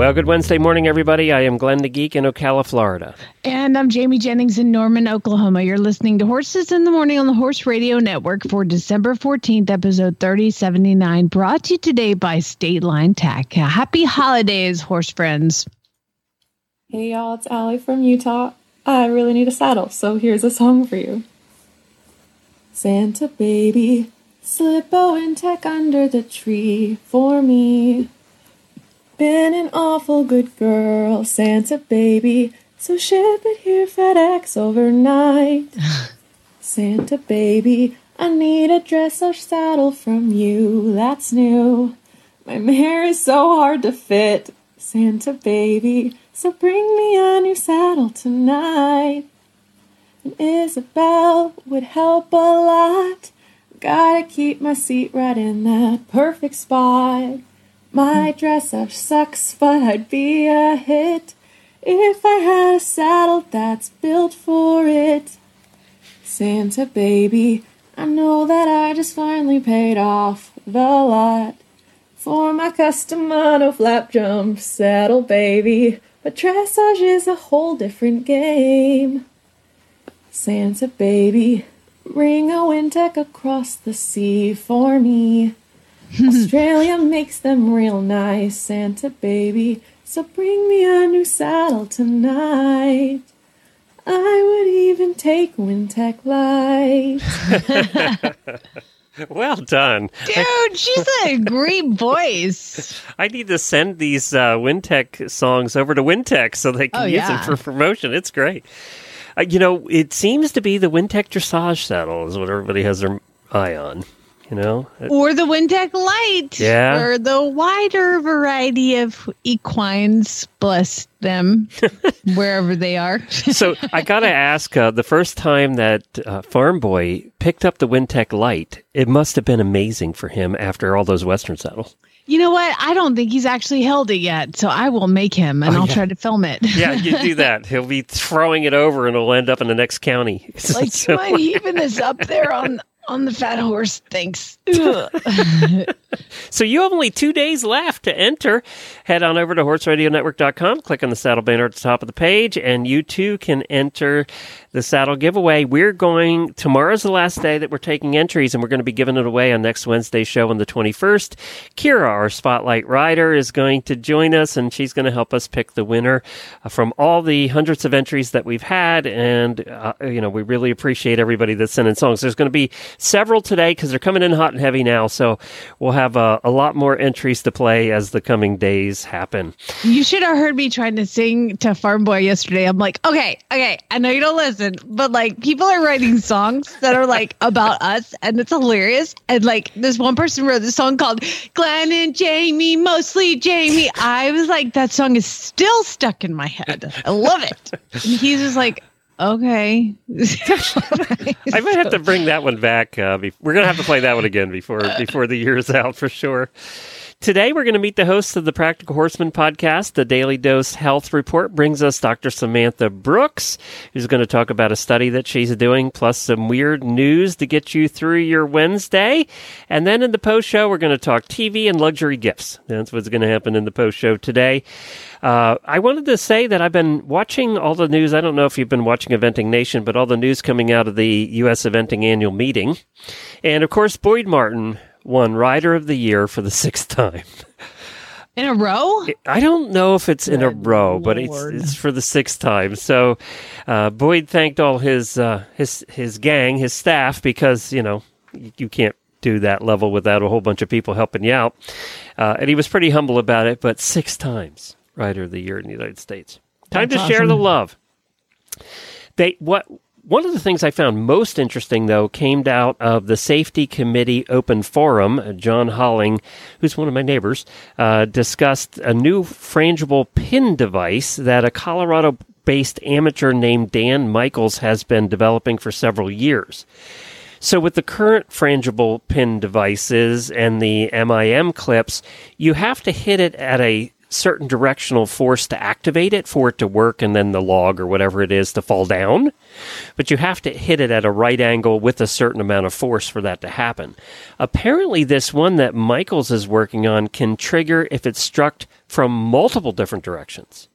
Well, good Wednesday morning, everybody. I am Glenn the Geek in Ocala, Florida. And I'm Jamie Jennings in Norman, Oklahoma. You're listening to Horses in the Morning on the Horse Radio Network for December 14th, episode 3079, brought to you today by State Line Tech. Happy holidays, horse friends. Hey y'all, it's Allie from Utah. I really need a saddle, so here's a song for you. Santa baby, slip a Wintec under the tree for me. Been an awful good girl, Santa baby, so ship it here FedEx overnight. Santa baby, I need a dressage saddle from you, that's new. My mare is so hard to fit, Santa baby, so bring me a new saddle tonight. And Isabel would help a lot. Gotta keep my seat right in that perfect spot. My dressage sucks, but I'd be a hit if I had a saddle that's built for it. Santa baby, I know that I just finally paid off the lot for my custom mono flap jump saddle, baby. But dressage is a whole different game. Santa baby, bring a Wintec across the sea for me. Australia makes them real nice, Santa baby. So bring me a new saddle tonight. I would even take Wintec Light. Well done. Dude, she's a great voice. I need to send these uh, Wintec songs over to Wintec so they can Oh, use yeah. them for promotion. It's great. Uh, you know, it seems to be the Wintec dressage saddle is what everybody has their eye on. You know, It- Or the Wintec Light. Yeah. Or the wider variety of equines, bless them, wherever they are. so I gotta ask. Uh, the first time that uh, Farm Boy picked up the Wintec Light, it must have been amazing for him after all those Western saddles. You know what? I don't think he's actually held it yet, so I will make him and I'll try to film it. Yeah, you do that. He'll be throwing it over, and it'll end up in the next county. like, So- do you mind heaving this up there on on the fat horse? Thanks. So you have only two days left to enter. Head on over to horseradionetwork.com, click on the saddle banner at the top of the page, and you too can enter the saddle giveaway. We're going, tomorrow's the last day that we're taking entries, and we're going to be giving it away on next Wednesday's show on the 21st. Kira, our spotlight rider, is going to join us, and she's going to help us pick the winner uh, from all the hundreds of entries that we've had. And, uh, you know, we really appreciate everybody that's sending songs. There's going to be several today because they're coming in hot and heavy now. So we'll have uh, a lot more entries to play as the coming days happen. you should have heard me trying to sing to Farm Boy yesterday. I'm like, okay, okay, I know you don't listen, but like people are writing songs that are like about us and it's hilarious. And like this one person wrote this song called Glenn and Jamie, mostly Jamie. I was like, that song is still stuck in my head. I love it. And he's just like, okay. I might have to bring that one back. Uh, be- we're to have to play that one again before before the year's out for sure. Today, we're going to meet the hosts of the Practical Horseman podcast. The Daily Dose Health Report brings us Dr. Samantha Brooks, who's going to talk about a study that she's doing, plus some weird news to get you through your Wednesday. And then in the post show, we're going to talk TV and luxury gifts. That's what's going to happen in the post show today. Uh, I wanted to say that I've been watching all the news. I don't know if you've been watching Eventing Nation, but all the news coming out of the U.S. Eventing annual meeting. And of course, Boyd Martin won Rider of the Year for the sixth time. In a row? I don't know if it's in a row, but it's, it's for the sixth time. So uh, Boyd thanked all his uh, his his gang, his staff, because you know you, can't do that level without a whole bunch of people helping you out. Uh, and he was pretty humble about it. But six times Rider of the Year in the United States. Time That's to share the love. They what one of the things I found most interesting, though, came out of the Safety Committee Open Forum. Uh, Jon Holling, who's one of my neighbors, uh, discussed a new frangible pin device that a Colorado based amateur named Dan Michaels has been developing for several years. So, with the current frangible pin devices and the MIM clips, you have to hit it at a certain directional force to activate it for it to work and then the log or whatever it is to fall down. But you have to hit it at a right angle with a certain amount of force for that to happen. Apparently, this one that Michaels is working on can trigger if it's struck from multiple different directions.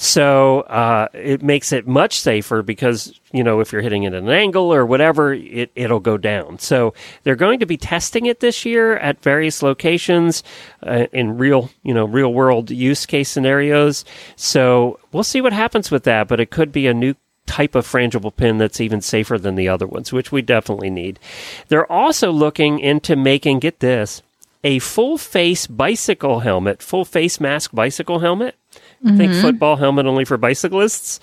So uh, it makes it much safer because you know if you're hitting it at an angle or whatever, it it'll go down. So they're going to be testing it this year at various locations uh, in real you know real world use case scenarios. So we'll see what happens with that, but it could be a new type of frangible pin that's even safer than the other ones, which we definitely need. They're also looking into making get this a full face bicycle helmet, full face mask bicycle helmet I think football helmet only for bicyclists,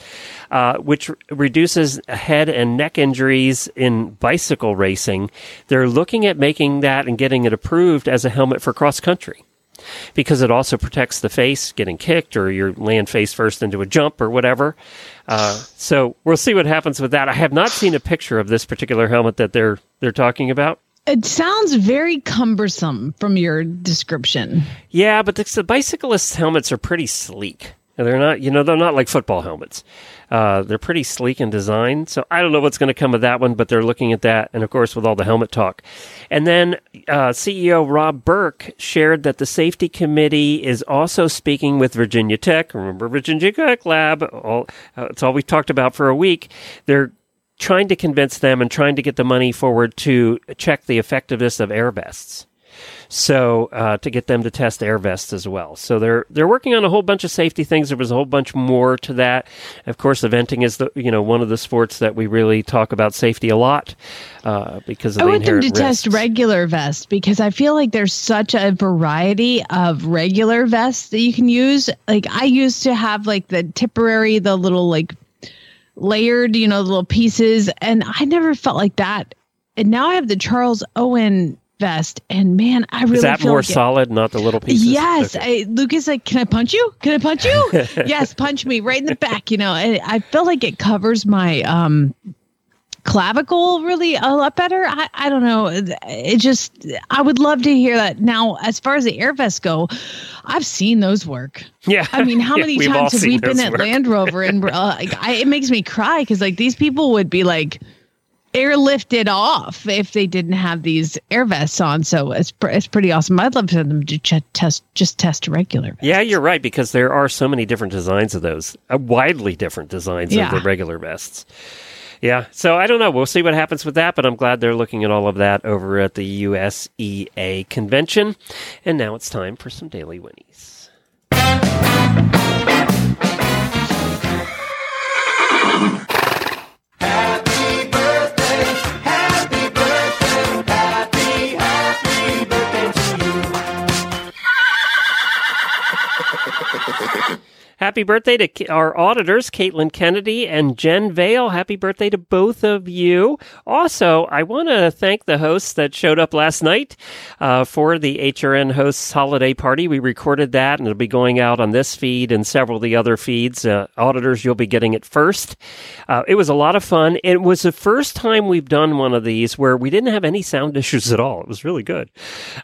uh, which reduces head and neck injuries in bicycle racing. They're looking at making that and getting it approved as a helmet for cross country because it also protects the face getting kicked or you land face first into a jump or whatever. Uh, so we'll see what happens with that. I have not seen a picture of this particular helmet that they're they're talking about. It sounds very cumbersome from your description. Yeah, but the, the bicyclist helmets are pretty sleek. They're not, you know, they're not like football helmets. Uh, they're pretty sleek in design. So I don't know what's going to come of that one, but they're looking at that. And of course, with all the helmet talk. And then uh, CEO Rob Burk shared that the safety committee is also speaking with Virginia Tech. Remember Virginia Tech Lab? All, uh, it's all we've talked about for a week. They're trying to convince them and trying to get the money forward to check the effectiveness of air vests. So uh, to get them to test air vests as well. So they're they're working on a whole bunch of safety things. There was a whole bunch more to that. Of course, eventing is the you know one of the sports that we really talk about safety a lot uh, because of I the want them to test regular vests because I feel like there's such a variety of regular vests that you can use. Like I used to have like the Tipperary, the little like layered, you know, little pieces, and I never felt like that. And now I have the Charles Owen vest, and man, I really Is that feel more like it- solid, not the little pieces? Yes, Okay. I, Lucas, like, can I punch you? Can I punch you? yes, punch me right in the back. You know, and I feel like it covers my um clavicle really a lot better. I, I don't know. It just I would love to hear that. Now, as far as the air vests go, I've seen those work. yeah. I mean, how many times have we been at work. Land Rover and uh, like, I, it makes me cry because like these people would be like airlifted off if they didn't have these air vests on. So it's pr- it's pretty awesome. I'd love for them to ch- test just test regular. vests. Yeah, you're right because there are so many different designs of those, uh, widely different designs Yeah. of the regular vests. Yeah, so I don't know. We'll see what happens with that, but I'm glad they're looking at all of that over at the USEA convention. And now it's time for some daily winnies. Happy birthday to our auditors, Caitlin Kennedy and Jen Vale. Happy birthday to both of you. Also, I want to thank the hosts that showed up last night uh, for the HRN hosts holiday party. We recorded that and it'll be going out on this feed and several of the other feeds. Uh, auditors, you'll be getting it first. Uh, it was a lot of fun. It was the first time we've done one of these where we didn't have any sound issues at all. It was really good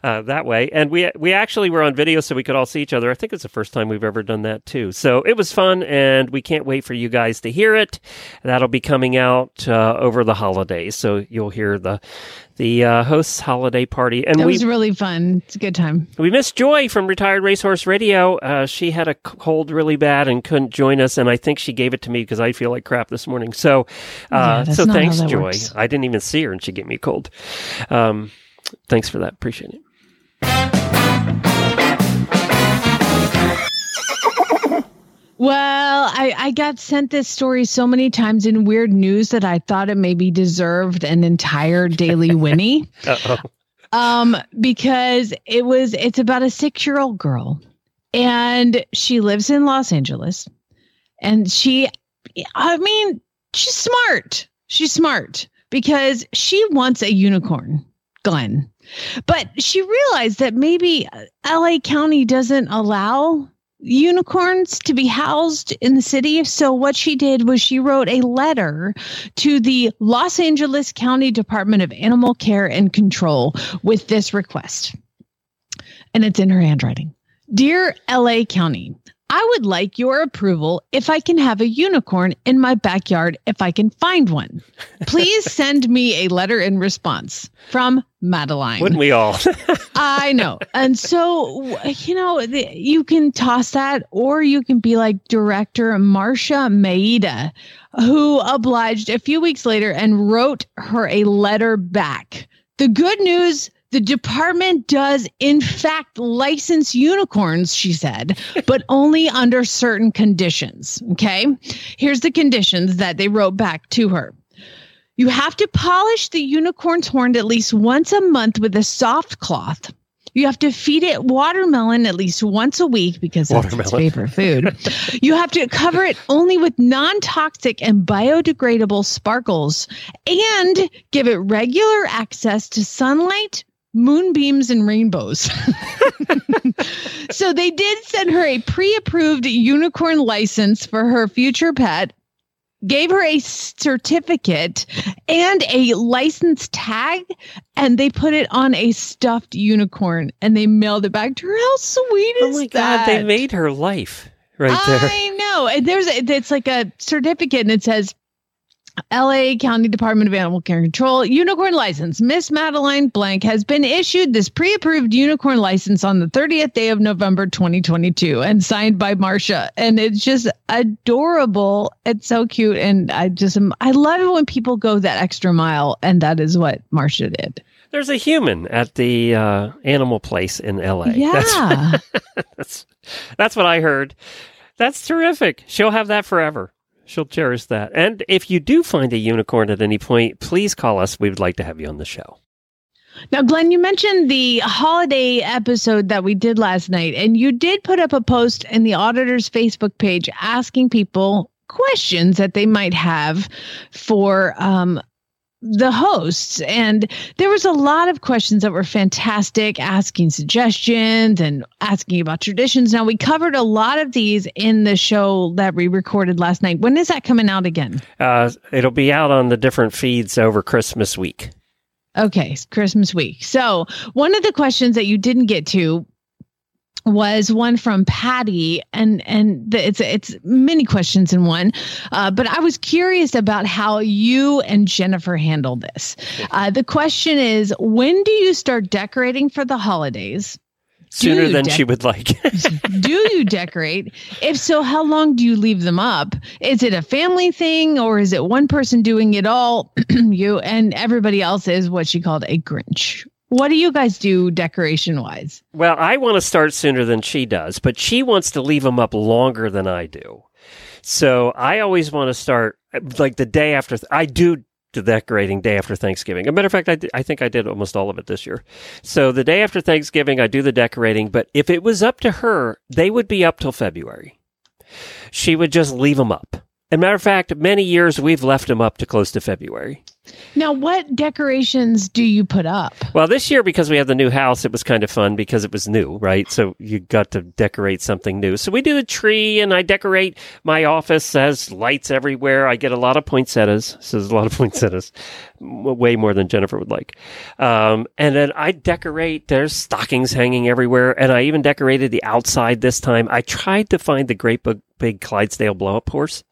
uh, that way. And we we actually were on video so we could all see each other. I think it's the first time we've ever done that too. So it was fun, and we can't wait for you guys to hear it. That'll be coming out uh, over the holidays, so you'll hear the the uh, hosts' holiday party. And It was really fun. It's a good time. we missed Joy from Retired Racehorse Radio. Uh, she had a cold really bad and couldn't join us, and I think she gave it to me because I feel like crap this morning. So, uh, that's so thanks, Joy. works. I didn't even see her, and she gave me a cold. Um, thanks for that. Appreciate it. Well, I, I got sent this story so many times in weird news that I thought it maybe deserved an entire daily Winnie. Uh-oh. um, because it was it's about a six year old girl, and she lives in Los Angeles, and she, I mean, she's smart. She's smart because she wants a unicorn, Glenn, but she realized that maybe L.A. County doesn't allow unicorns to be housed in the city. So what she did was she wrote a letter to the Los Angeles County Department of Animal Care and Control with this request. And it's in her handwriting. Dear LA County, I would like your approval if I can have a unicorn in my backyard if I can find one. Please send me a letter in response from Madeline. Wouldn't we all? I know. And so, you know, the, you can toss that, or you can be like director Marcia Mayeda, who obliged a few weeks later and wrote her a letter back. The good news the department does, in fact, license unicorns, she said, but only under certain conditions. Okay. Here's the conditions that they wrote back to her. You have to polish the unicorn's horn at least once a month with a soft cloth. You have to feed it watermelon at least once a week because that's its favorite food. you have to cover it only with non toxic and biodegradable sparkles and give it regular access to sunlight, moonbeams, and rainbows. so they did send her a pre approved unicorn license for her future pet. Gave her a certificate and a license tag, and they put it on a stuffed unicorn and they mailed it back to her. How sweet oh is my that? God, they made her life right there. I know. And there's a, it's like a certificate and it says LA County Department of Animal Care and Control unicorn license. Miss Madeline Blank has been issued this pre-approved unicorn license on the 30th day of November 2022 and signed by Marcia. And it's just adorable. It's so cute. And I just I love it when people go that extra mile. And that is what Marcia did. There's a human at the uh, animal place in LA. That's, Yeah. that's that's what I heard. That's terrific. She'll have that forever. She'll cherish that. And if you do find a unicorn at any point, please call us. We would like to have you on the show. Now, Glenn, you mentioned the holiday episode that we did last night, and you did put up a post in the auditor's Facebook page asking people questions that they might have for um, the hosts. And there was a lot of questions that were fantastic, asking suggestions and asking about traditions. Now, we covered a lot of these in the show that we recorded last night. When is that coming out again? Uh, it'll be out on the different feeds over Christmas week. Okay, Christmas week. So, one of the questions that you didn't get to was one from Patty, and and the, it's it's many questions in one. Uh, but I was curious about how you and Jennifer handle this. Uh, the question is, when do you start decorating for the holidays? Sooner than dec- she would like. do you decorate? If so, how long do you leave them up? Is it a family thing or is it one person doing it all, you and everybody else is what she called a Grinch? What do you guys do decoration wise? Well, I want to start sooner than she does, but she wants to leave them up longer than I do. So I always want to start like the day after. I do the decorating day after Thanksgiving. As a matter of fact, I, I think I did almost all of it this year. So the day after Thanksgiving, I do the decorating. But if it was up to her, they would be up till February. She would just leave them up. As a matter of fact, many years we've left them up to close to February. Now, what decorations do you put up? Well, this year, because we have the new house, it was kind of fun because it was new, right? So you got to decorate something new. So we do the tree and I decorate my office has lights everywhere. I get a lot of poinsettias. So there's a lot of poinsettias, way more than Jennifer would like. Um, and then I decorate, there's stockings hanging everywhere. And I even decorated the outside this time. I tried to find the great big Clydesdale blow up horse.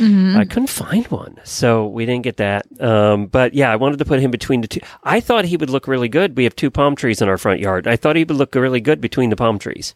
I couldn't find one, so we didn't get that. Um, but yeah, I wanted to put him between the two. I thought he would look really good. We have two palm trees in our front yard. I thought he would look really good between the palm trees.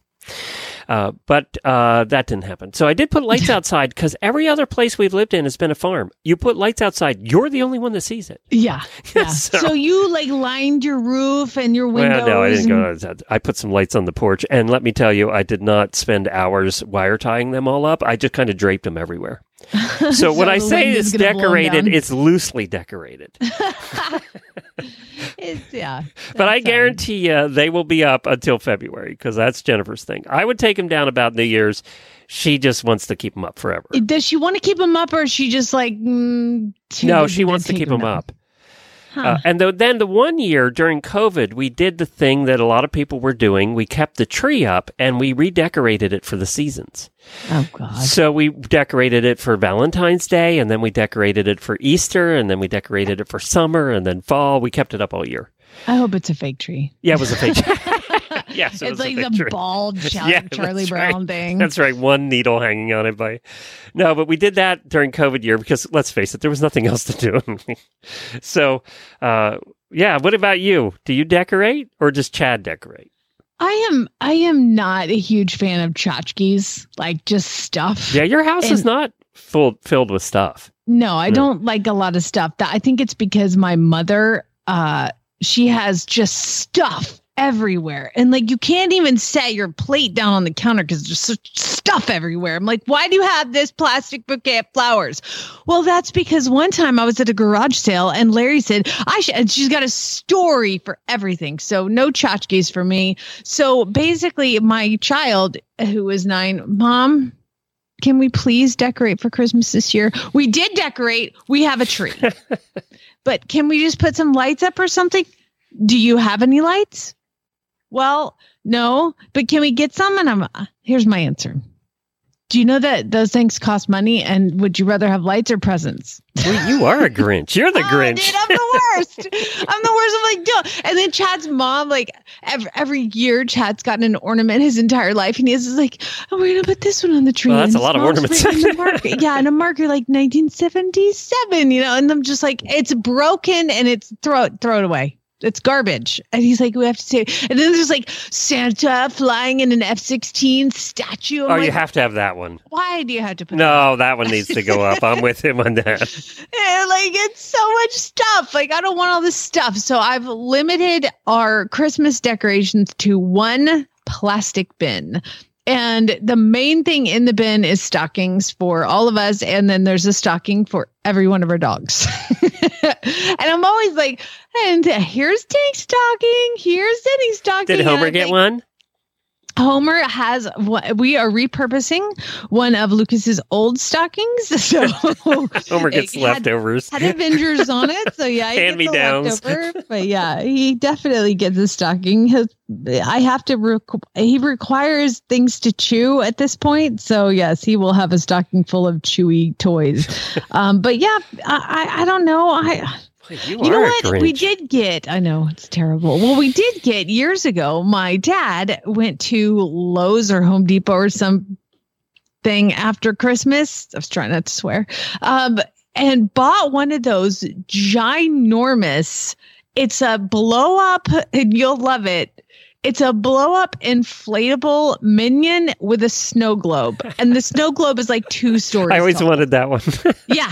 Uh, but uh, that didn't happen. So I did put lights outside because every other place we've lived in has been a farm. You put lights outside, you're the only one that sees it. Yeah. yeah. So- so, you like lined your roof and your windows. Well, no, I didn't go outside. I put some lights on the porch, and let me tell you, I did not spend hours wire tying them all up. I just kind of draped them everywhere. So, when So I say it's is gonna blow 'em decorated, it's loosely decorated. It's, yeah. But I guarantee you they will be up until February because that's Jennifer's thing. I would take them down about New Year's. She just wants to keep them up forever. Does she want to keep them up or is she just like, mm, No, she wants to keep them down? up. Uh, and the, then the one year during COVID, we did the thing that a lot of people were doing. We kept the tree up and we redecorated it for the seasons. Oh God. So we decorated it for Valentine's Day, and then we decorated it for Easter, and then we decorated it for summer, and then fall. We kept it up all year. I hope it's a fake tree. Yeah, it was a fake. yes, it it's like the bald Char- Yeah, Charlie that's right. Brown thing. That's right. One needle hanging on it by. No, but we did that during COVID year because let's face it, there was nothing else to do. so, uh, yeah. What about you? Do you decorate or does Chad decorate? I am I am not a huge fan of tchotchkes, like just stuff. Yeah, your house is not full filled with stuff. No, I Yeah. don't like a lot of stuff. That I think it's because my mother uh she has just stuff everywhere. And like you can't even set your plate down on the counter because there's such stuff everywhere. I'm like, why do you have this plastic bouquet of flowers? Well, that's because one time I was at a garage sale and Larry said, I should, and she's got a story for everything. So no tchotchkes for me. So basically, my child who was nine, mom, can we please decorate for Christmas this year? We did decorate. We have a tree. but can we just put some lights up or something? Do you have any lights? Well, no, but can we get some? And I'm here's my answer. Do you know that those things cost money? And would you rather have lights or presents? Well, you are a Grinch. You're the Oh, Grinch. dude, I'm the worst. I'm the worst. I'm like, no. And then Chad's mom, like every, every year, Chad's gotten an ornament his entire life, and he's like, "Oh, we're gonna put this one on the tree." Well, that's a lot of ornaments. yeah, and a marker like 1977, you know. And I'm just like, it's broken, and it's throw it, throw it away. It's garbage. And he's like, we have to say. And then there's like Santa flying in an F-16 statue. I'm Oh, like, you have to have that one. why do you have to put No, that one needs to go up. I'm with him on that. And, like it's so much stuff. Like I don't want all this stuff. So I've limited our Christmas decorations to one plastic bin. And the main thing in the bin is stockings for all of us. And then there's a stocking for every one of our dogs. and I'm always like, and here's Tank's stocking. Here's Denny's stocking. Did Homer get one? Homer has we are repurposing one of Lucas's old stockings. So Homer gets had- leftovers. had Avengers on it, so yeah, he gets the Hand-me-downs. leftover, But yeah, he definitely gets a stocking. His, I have to. Requ- he requires things to chew at this point, so yes, he will have a stocking full of chewy toys. um, but yeah, I, I I don't know. I You, you know what? We did get, I know it's terrible. Well, we did get years ago. My dad went to Lowe's or Home Depot or some thing after Christmas. I was trying not to swear. Um, and bought one of those ginormous, it's a blow up, and you'll love it. It's a blow up inflatable minion with a snow globe. And the snow globe is like two stories. I always tall. wanted that one. Yeah.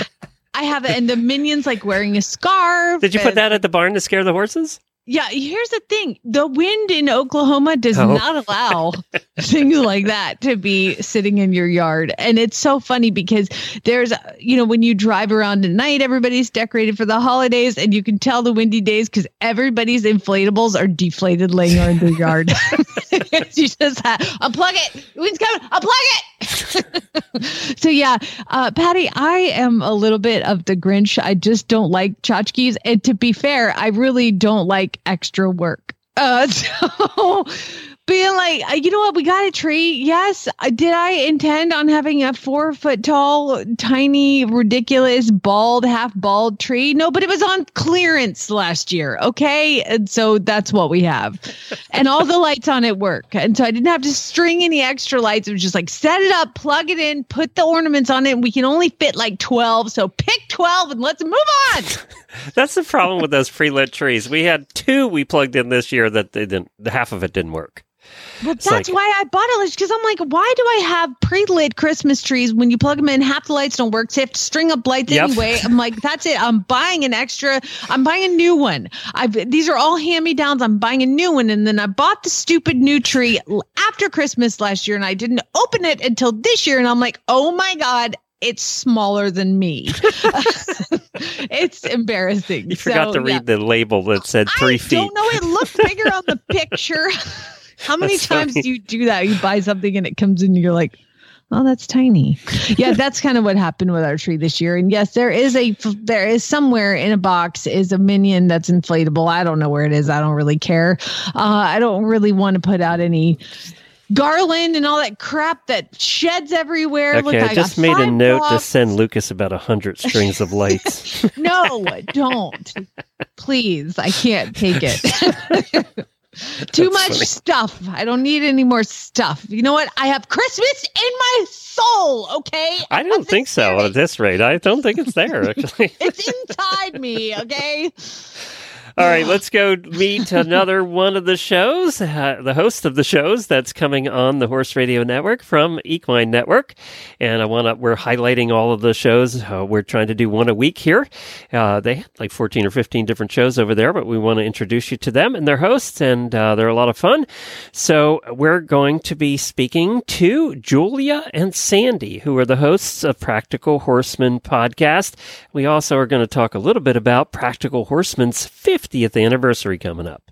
I have it. And the minion's like wearing a scarf. Did you put and- that at the barn to scare the horses? Yeah. Here's the thing the wind in Oklahoma does Oh. not allow things like that to be sitting in your yard. And it's so funny because there's, you know, when you drive around at night, everybody's decorated for the holidays and you can tell the windy days because everybody's inflatables are deflated laying around the yard. you just have, unplug it. The wind's coming. Unplug it. So yeah, uh, Patty, I am a little bit of the Grinch. I just don't like tchotchkes, and to be fair, I really don't like extra work. Uh, so being like, uh, you know what, we got a tree. Yes, Uh, did I intend on having a four foot tall, tiny, ridiculous, bald, half bald tree? No, but it was on clearance last year. Okay, and so that's what we have, and all the lights on it work, and so I didn't have to string any extra lights. It was just like set it up, plug it in, put the ornaments on it. And we can only fit like twelve, so pick twelve and let's move on. That's the problem with those pre-lit trees. We had two we plugged in this year that they didn't. Half of it didn't work. Well, It's that's like- why I bought it because I'm like, why do I have pre-lit Christmas trees when you plug them in, half the lights don't work, so you have to string up lights Yep. anyway. I'm like, that's it. I'm buying an extra. I'm buying a new one. I've these are all hand-me-downs. I'm buying a new one, and then I bought the stupid new tree after Christmas last year, and I didn't open it until this year, and I'm like, oh my god. It's smaller than me. it's embarrassing. You forgot So, to read yeah. the label that said three I feet. don't know. It looked bigger on the picture. How many That's times funny. do you do that? You buy something and it comes in, and you're like, Oh, that's tiny. Yeah, that's kind of what happened with our tree this year. And yes, there is a there is somewhere in a box is a minion that's inflatable. I don't know where it is. I don't really care. Uh, I don't really want to put out any garland and all that crap that sheds everywhere. Okay, Look, I got just made a note to send Lucas about a hundred strings of lights. No, don't. Please, I can't take it. Too That's much funny. stuff. I don't need any more stuff. You know what? I have Christmas in my soul, okay? I don't think so at this rate. I don't think it's there actually. It's inside me, okay? All right, let's go meet another one of the shows, uh, the host of the shows that's coming on the Horse Radio Network from Equine Network. And I want to, we're highlighting all of the shows. Uh, we're trying to do one a week here. Uh, they have like 14 or 15 different shows over there, but we want to introduce you to them and their hosts, and uh, they're a lot of fun. So we're going to be speaking to Julia and Sandy, who are the hosts of Practical Horseman podcast. We also are going to talk a little bit about Practical Horseman's 50th anniversary coming up.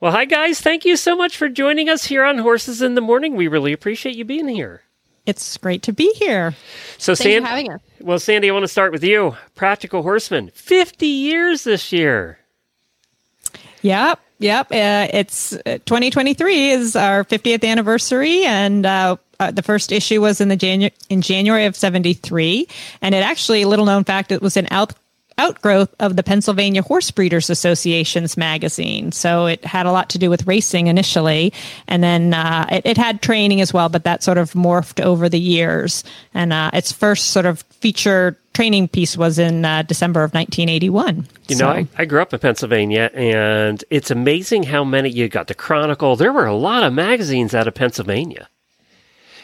Well, hi guys. Thank you so much for joining us here on Horses in the Morning. We really appreciate you being here. It's great to be here. So, Thanks Sandy, having us. well, Sandy, I want to start with you. Practical Horseman, 50 years this year. Yep, yep. Uh, it's uh, 2023 is our 50th anniversary, and uh, uh, the first issue was in the Janu- in January of '73, and it actually, a little known fact, it was an out outgrowth of the Pennsylvania Horse Breeders Association's magazine. So it had a lot to do with racing initially, and then uh, it, it had training as well, but that sort of morphed over the years. And uh, its first sort of feature training piece was in uh, December of 1981. You So- know, I, I grew up in Pennsylvania, and it's amazing how many you got the Chronicle. There were a lot of magazines out of Pennsylvania.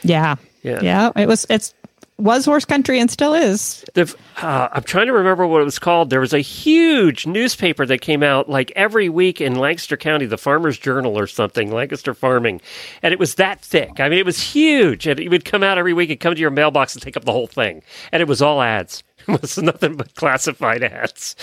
Yeah. Yeah. Yeah. It was, it's, was horse country and still is. The, uh, I'm trying to remember what it was called. There was a huge newspaper that came out like every week in Lancaster County, the Farmer's Journal or something, Lancaster Farming. And it was that thick. I mean, it was huge. And it would come out every week and come to your mailbox and take up the whole thing. And it was all ads. It was nothing but classified ads.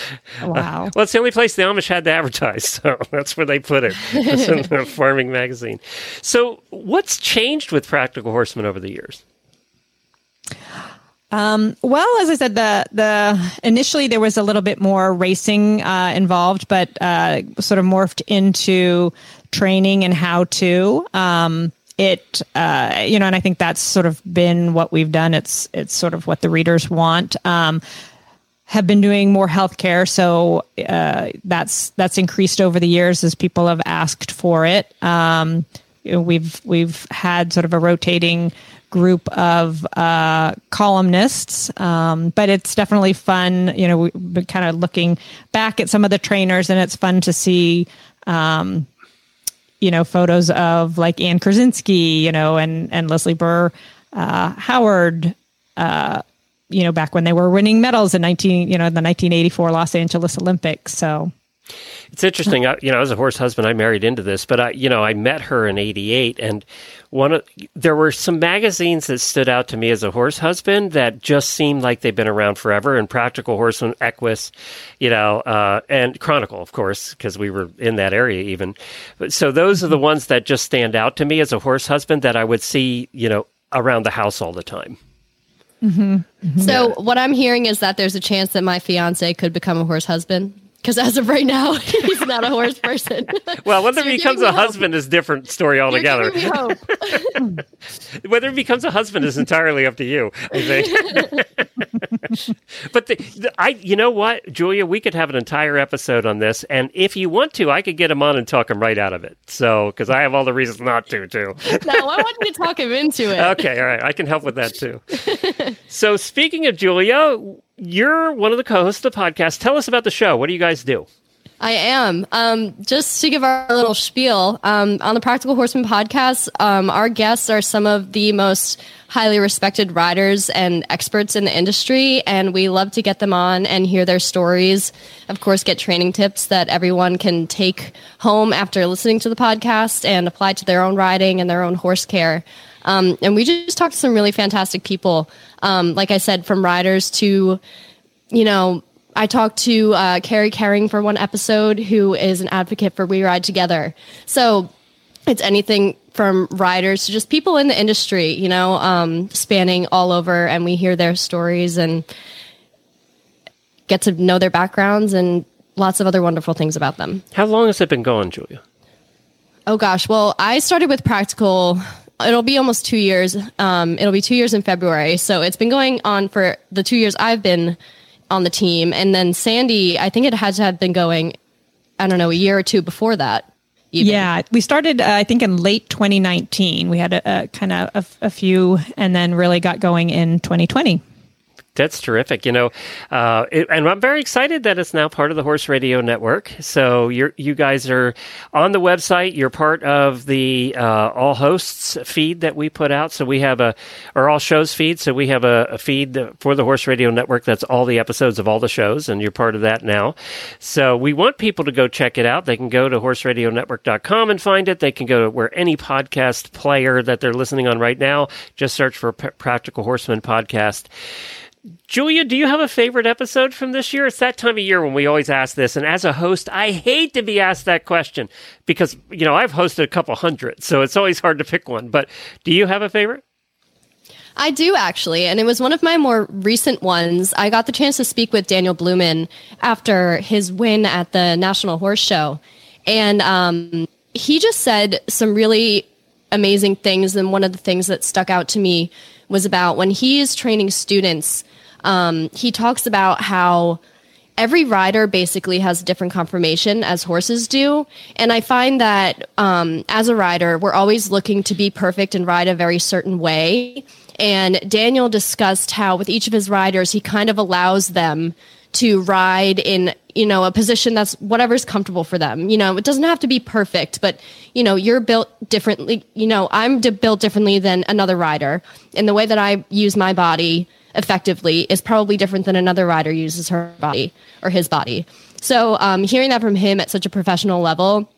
Wow. Well, it's the only place the Amish had to advertise, so that's where they put it. It's in the farming magazine. So, what's changed with Practical Horseman over the years? Well, as I said, the the initially there was a little bit more racing uh, involved, but uh, sort of morphed into training and how to. Um, it uh, you know, and I think that's sort of been what we've done. It's it's sort of what the readers want. Um, have been doing more healthcare, so uh, that's that's increased over the years as people have asked for it. Um, we've we've had sort of a rotating group of uh, columnists, um, but it's definitely fun. You know, we've been kind of looking back at some of the trainers, and it's fun to see. Um, you know, photos of like Anne Kursinski, you know, and and Leslie Burr, uh, Howard, uh, you know, back when they were winning medals in nineteen, you know, the nineteen eighty four Los Angeles Olympics. So It's interesting. I, you know, as a horse husband, I married into this, but I, you know, I met her in '88, and one of there were some magazines that stood out to me as a horse husband that just seemed like they've been around forever. And Practical Horseman, Equus, you know, uh, and Chronicle, of course, because we were in that area even. But, so those are the mm-hmm. ones that just stand out to me as a horse husband that I would see, you know, around the house all the time. Mm-hmm. Mm-hmm. So what I'm hearing is that there's a chance that my fiance could become a horse husband. Because as of right now, he's not a horse person. Well, whether So he becomes a hope. husband is different story altogether. giving me hope. Whether he becomes a husband is entirely up to you, I think. but the, the, I, you know what, Julia, we could have an entire episode on this, and if you want to, I could get him on and talk him right out of it. So, because I have all the reasons not to, too. No, I want to talk him into it. okay, all right, I can help with that too. so, speaking of Julia, you're one of the co-hosts of the podcast. Tell us about the show. What do you guys do? I am. Um, just to give our little spiel, um, on the Practical Horseman podcast, um, our guests are some of the most highly respected riders and experts in the industry, and we love to get them on and hear their stories. Of course, get training tips that everyone can take home after listening to the podcast and apply to their own riding and their own horse care. Um, and we just talked to some really fantastic people. Um, like I said, from riders to you know, I talked to uh, Carrie Caring for one episode, who is an advocate for We Ride Together. So it's anything from riders to just people in the industry, you know, um, spanning all over, and we hear their stories and get to know their backgrounds and lots of other wonderful things about them. How long has it been going, Julia? Oh gosh, well, I started with practical. It'll be almost two years. Um, it'll be two years in February, so it's been going on for the two years I've been on the team, and then Sandy, I think it had to have been going. I don't know, a year or two before that. even. Yeah, we started, uh, I think, in late 2019. We had a, a kind of a, a few, and then really got going in 2020. That's terrific. You know, uh, it, and I'm very excited that it's now part of the Horse Radio Network. So you're, you guys are on the website. You're part of the uh, All Hosts feed that we put out. So we have a, or All Shows feed. So we have a, a feed for the Horse Radio Network that's all the episodes of all the shows, and you're part of that now. So we want people to go check it out. They can go to horseradionetwork.com and find it. They can go to where any podcast player that they're listening on right now. Just search for P- Practical Horseman Podcast. Julia, do you have a favorite episode from this year? It's that time of year when we always ask this. And as a host, I hate to be asked that question because, you know, I've hosted a couple hundred, so it's always hard to pick one. But do you have a favorite? I do actually, and it was one of my more recent ones. I got the chance to speak with Daniel Bluman after his win at the National Horse Show, and um, he just said some really amazing things. And one of the things that stuck out to me was about when he is training students. Um, he talks about how every rider basically has different conformation as horses do. And I find that um, as a rider, we're always looking to be perfect and ride a very certain way. And Daniel discussed how with each of his riders, he kind of allows them to ride in, you know, a position that's whatever's comfortable for them. You know, it doesn't have to be perfect, but, you know, you're built differently. You know, I'm built differently than another rider. And the way that I use my body effectively is probably different than another rider uses her body or his body. So um, hearing that from him at such a professional level,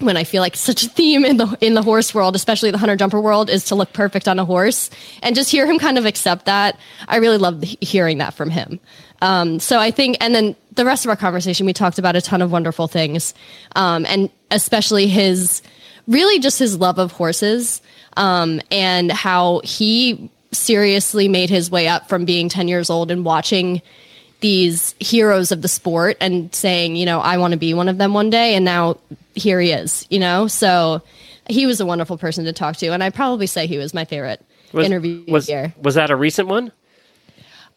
when I feel like such a theme in the in the horse world, especially the hunter jumper world, is to look perfect on a horse, and just hear him kind of accept that. I really love hearing that from him. Um, so I think, and then the rest of our conversation, we talked about a ton of wonderful things, um, and especially his really just his love of horses um, and how he seriously made his way up from being 10 years old and watching these heroes of the sport and saying, you know, I want to be one of them one day. And now here he is, you know? So he was a wonderful person to talk to. And I'd probably say he was my favorite Was, interview was, here. was that a recent one?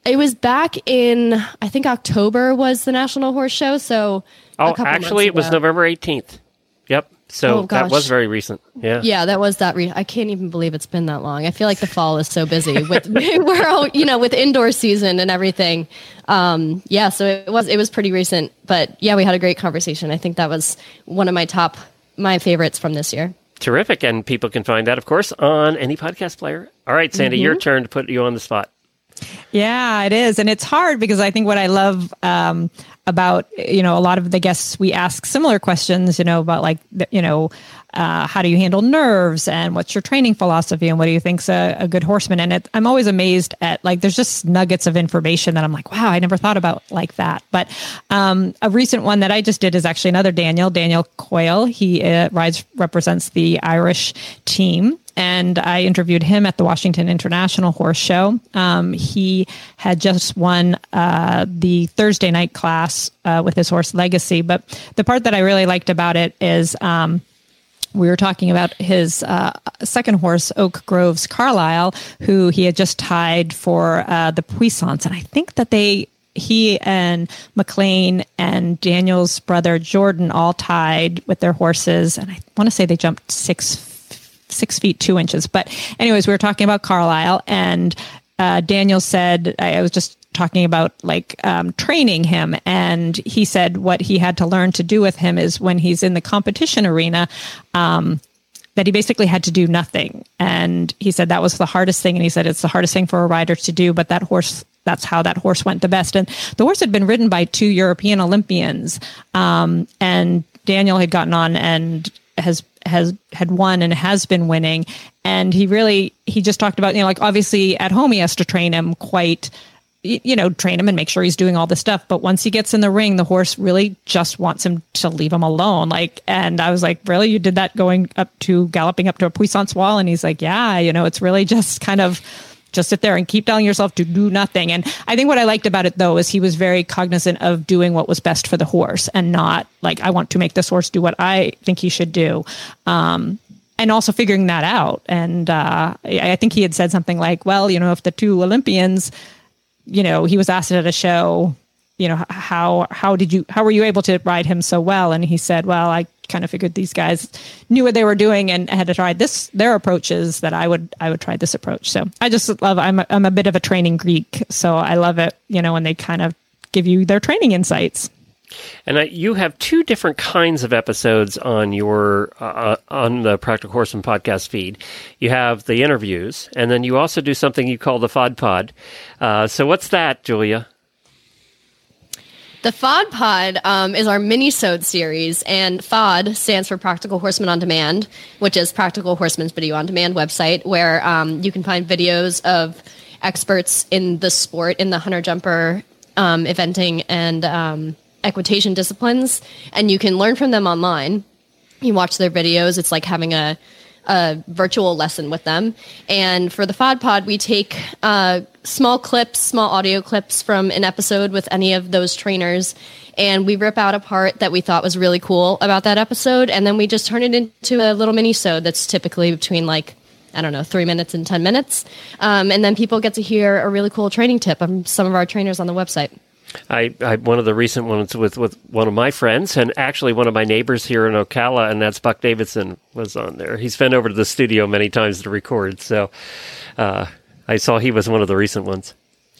It was back in, I think October was the National Horse Show. So, a Oh, actually, it was. November 18th. So Oh, that was very recent. Yeah. Yeah, that was that. Re- I can't even believe it's been that long. I feel like the fall is so busy with we're all you know with indoor season and everything. Um, yeah, so it was it was pretty recent, but yeah, we had a great conversation. I think that was one of my top my favorites from this year. Terrific. And people can find that, of course, on any podcast player. All right, Sandy, your Mm-hmm. turn to put you on the spot. Yeah, it is, and it's hard because I think what I love um, about you know a lot of the guests we ask similar questions, you know about like you know uh, how do you handle nerves and what's your training philosophy and what do you think's a, a good horseman? And it, I'm always amazed at like there's just nuggets of information that I'm like, wow, I never thought about like that. But um, a recent one that I just did is actually another Daniel, Daniel Coyle. He uh, rides represents the Irish team and I interviewed him at the Washington International Horse Show. Um, he had just won uh, the Thursday night class uh, with his horse Legacy, but the part that I really liked about it is. Um, we were talking about his uh, second horse, Oak Groves Carlisle, who he had just tied for uh, the Puissance, and I think that they he and McLain and Daniel's brother Jordan all tied with their horses, and I want to say they jumped six six feet two inches. But anyways, we were talking about Carlisle, and uh, Daniel said I I was just talking about like um, training him, and he said what he had to learn to do with him is when he's in the competition arena. Um, that he basically had to do nothing. And he said that was the hardest thing. And he said it's the hardest thing for a rider to do, but that horse, that's how that horse went the best. And the horse had been ridden by two European Olympians. Um, and Daniel had gotten on and has, has, had won and has been winning. And he really, he just talked about, you know, like obviously at home he has to train him quite, you know, train him and make sure he's doing all this stuff. But once he gets in the ring, the horse really just wants him to leave him alone. Like, and I was like, really? You did that going up to galloping up to a puissance wall? And he's like, yeah, you know, it's really just kind of just sit there and keep telling yourself to do nothing. And I think what I liked about it though is he was very cognizant of doing what was best for the horse and not like, I want to make this horse do what I think he should do. Um, and also figuring that out. And uh, I I think he had said something like, well, you know, if the two Olympians, you know, he was asked at a show, you know, how how did you how were you able to ride him so well? And he said, well, I kind of figured these guys knew what they were doing and had to try this their approaches that I would I would try this approach. So I just love I'm a, I'm a bit of a training geek, so I love it. You know, when they kind of give you their training insights. And I, you have two different kinds of episodes on your uh, on the Practical Horseman podcast feed. You have the interviews, and then you also do something you call the FOD Pod. Uh, so what's that, Julia? The FOD Pod um, is our mini-sode series, and FOD stands for Practical Horseman on Demand, which is Practical Horseman's video on demand website, where um, you can find videos of experts in the sport, in the hunter jumper, um, eventing, and um, equitation disciplines, and you can learn from them online. You watch their videos; it's like having a a virtual lesson with them. And for the FOD Pod, we take uh, small clips, small audio clips from an episode with any of those trainers, and we rip out a part that we thought was really cool about that episode, and then we just turn it into a little mini-sode that's typically between like I don't know, three minutes and 10 minutes. Um, and then people get to hear a really cool training tip from some of our trainers on the website. I, I one of the recent ones with with one of my friends and actually one of my neighbors here in Ocala, and that's Buck Davidson was on there. He's been over to the studio many times to record, so uh, I saw he was one of the recent ones.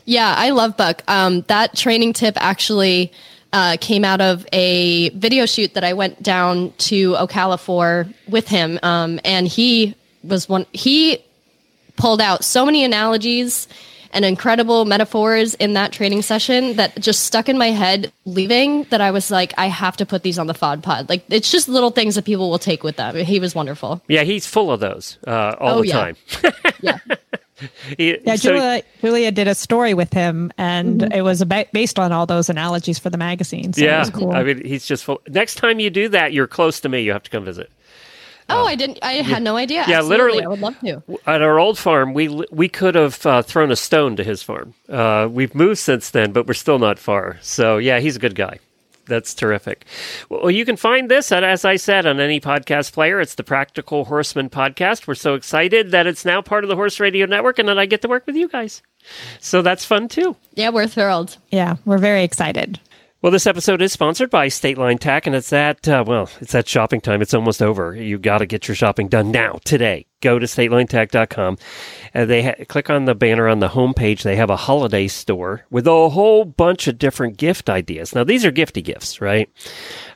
Yeah, I love Buck. Um, that training tip actually uh, came out of a video shoot that I went down to Ocala for with him, um, and he was one. He pulled out so many analogies and incredible metaphors in that training session that just stuck in my head leaving that I was like, I have to put these on the FOD pod. Like, it's just little things that people will take with them. He was wonderful. Yeah, he's full of those uh, all Oh, the yeah. time. Yeah. He- Yeah, so- Julia, Julia did a story with him, and it was about, based on all those analogies for the magazine. So it yeah, was cool. I mean, he's just full. Next time you do that, you're close to me. You have to come visit. Oh, I didn't, I had no idea. Yeah, Absolutely. literally. I would love to. At our old farm, we we could have uh, thrown a stone to his farm. Uh, we've moved since then, but we're still not far. So yeah, he's a good guy. That's terrific. Well, you can find this, at, as I said, on any podcast player. It's the Practical Horseman podcast. We're so excited that it's now part of the Horse Radio Network, and that I get to work with you guys. So that's fun too. Yeah, we're thrilled. yeah, we're very excited. Well, this episode is sponsored by State Line Tack, and it's that, uh, well, it's that shopping time. It's almost over. You got to get your shopping done now, today. Go to statelinetack.com. Uh, they ha- click on the banner on the homepage. They have a holiday store with a whole bunch of different gift ideas. Now, these are gifty gifts, right?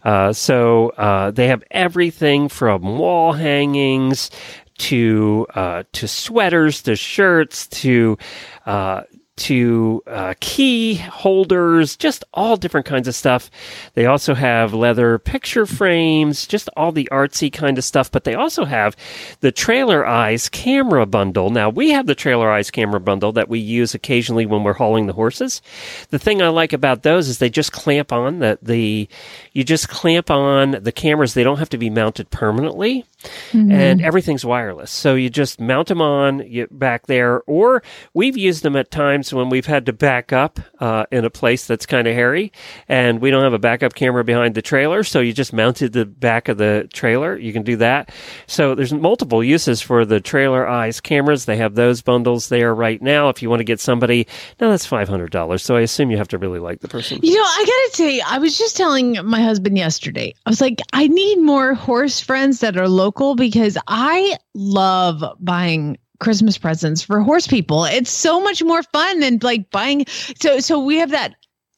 Uh, so uh, they have everything from wall hangings to uh, to sweaters to shirts to uh, to uh, key holders, just all different kinds of stuff. They also have leather picture frames, just all the artsy kind of stuff. But they also have the Trailer Eyes camera bundle. Now we have the Trailer Eyes camera bundle that we use occasionally when we're hauling the horses. The thing I like about those is they just clamp on the the you just clamp on the cameras. They don't have to be mounted permanently and everything's wireless. So you just mount them on you, back there, or we've used them at times when we've had to back up uh, in a place that's kind of hairy, and we don't have a backup camera behind the trailer. So you just mounted the back of the trailer. You can do that. So there's multiple uses for the trailer eyes cameras. They have those bundles there right now. If you want to get somebody, now that's five hundred dollars. So I assume you have to really like the person. You know, I gotta say, I was just telling my husband yesterday. I was like, I need more horse friends that are local because I love buying Christmas presents for horse people. It's so much more fun than like buying. So, so we have that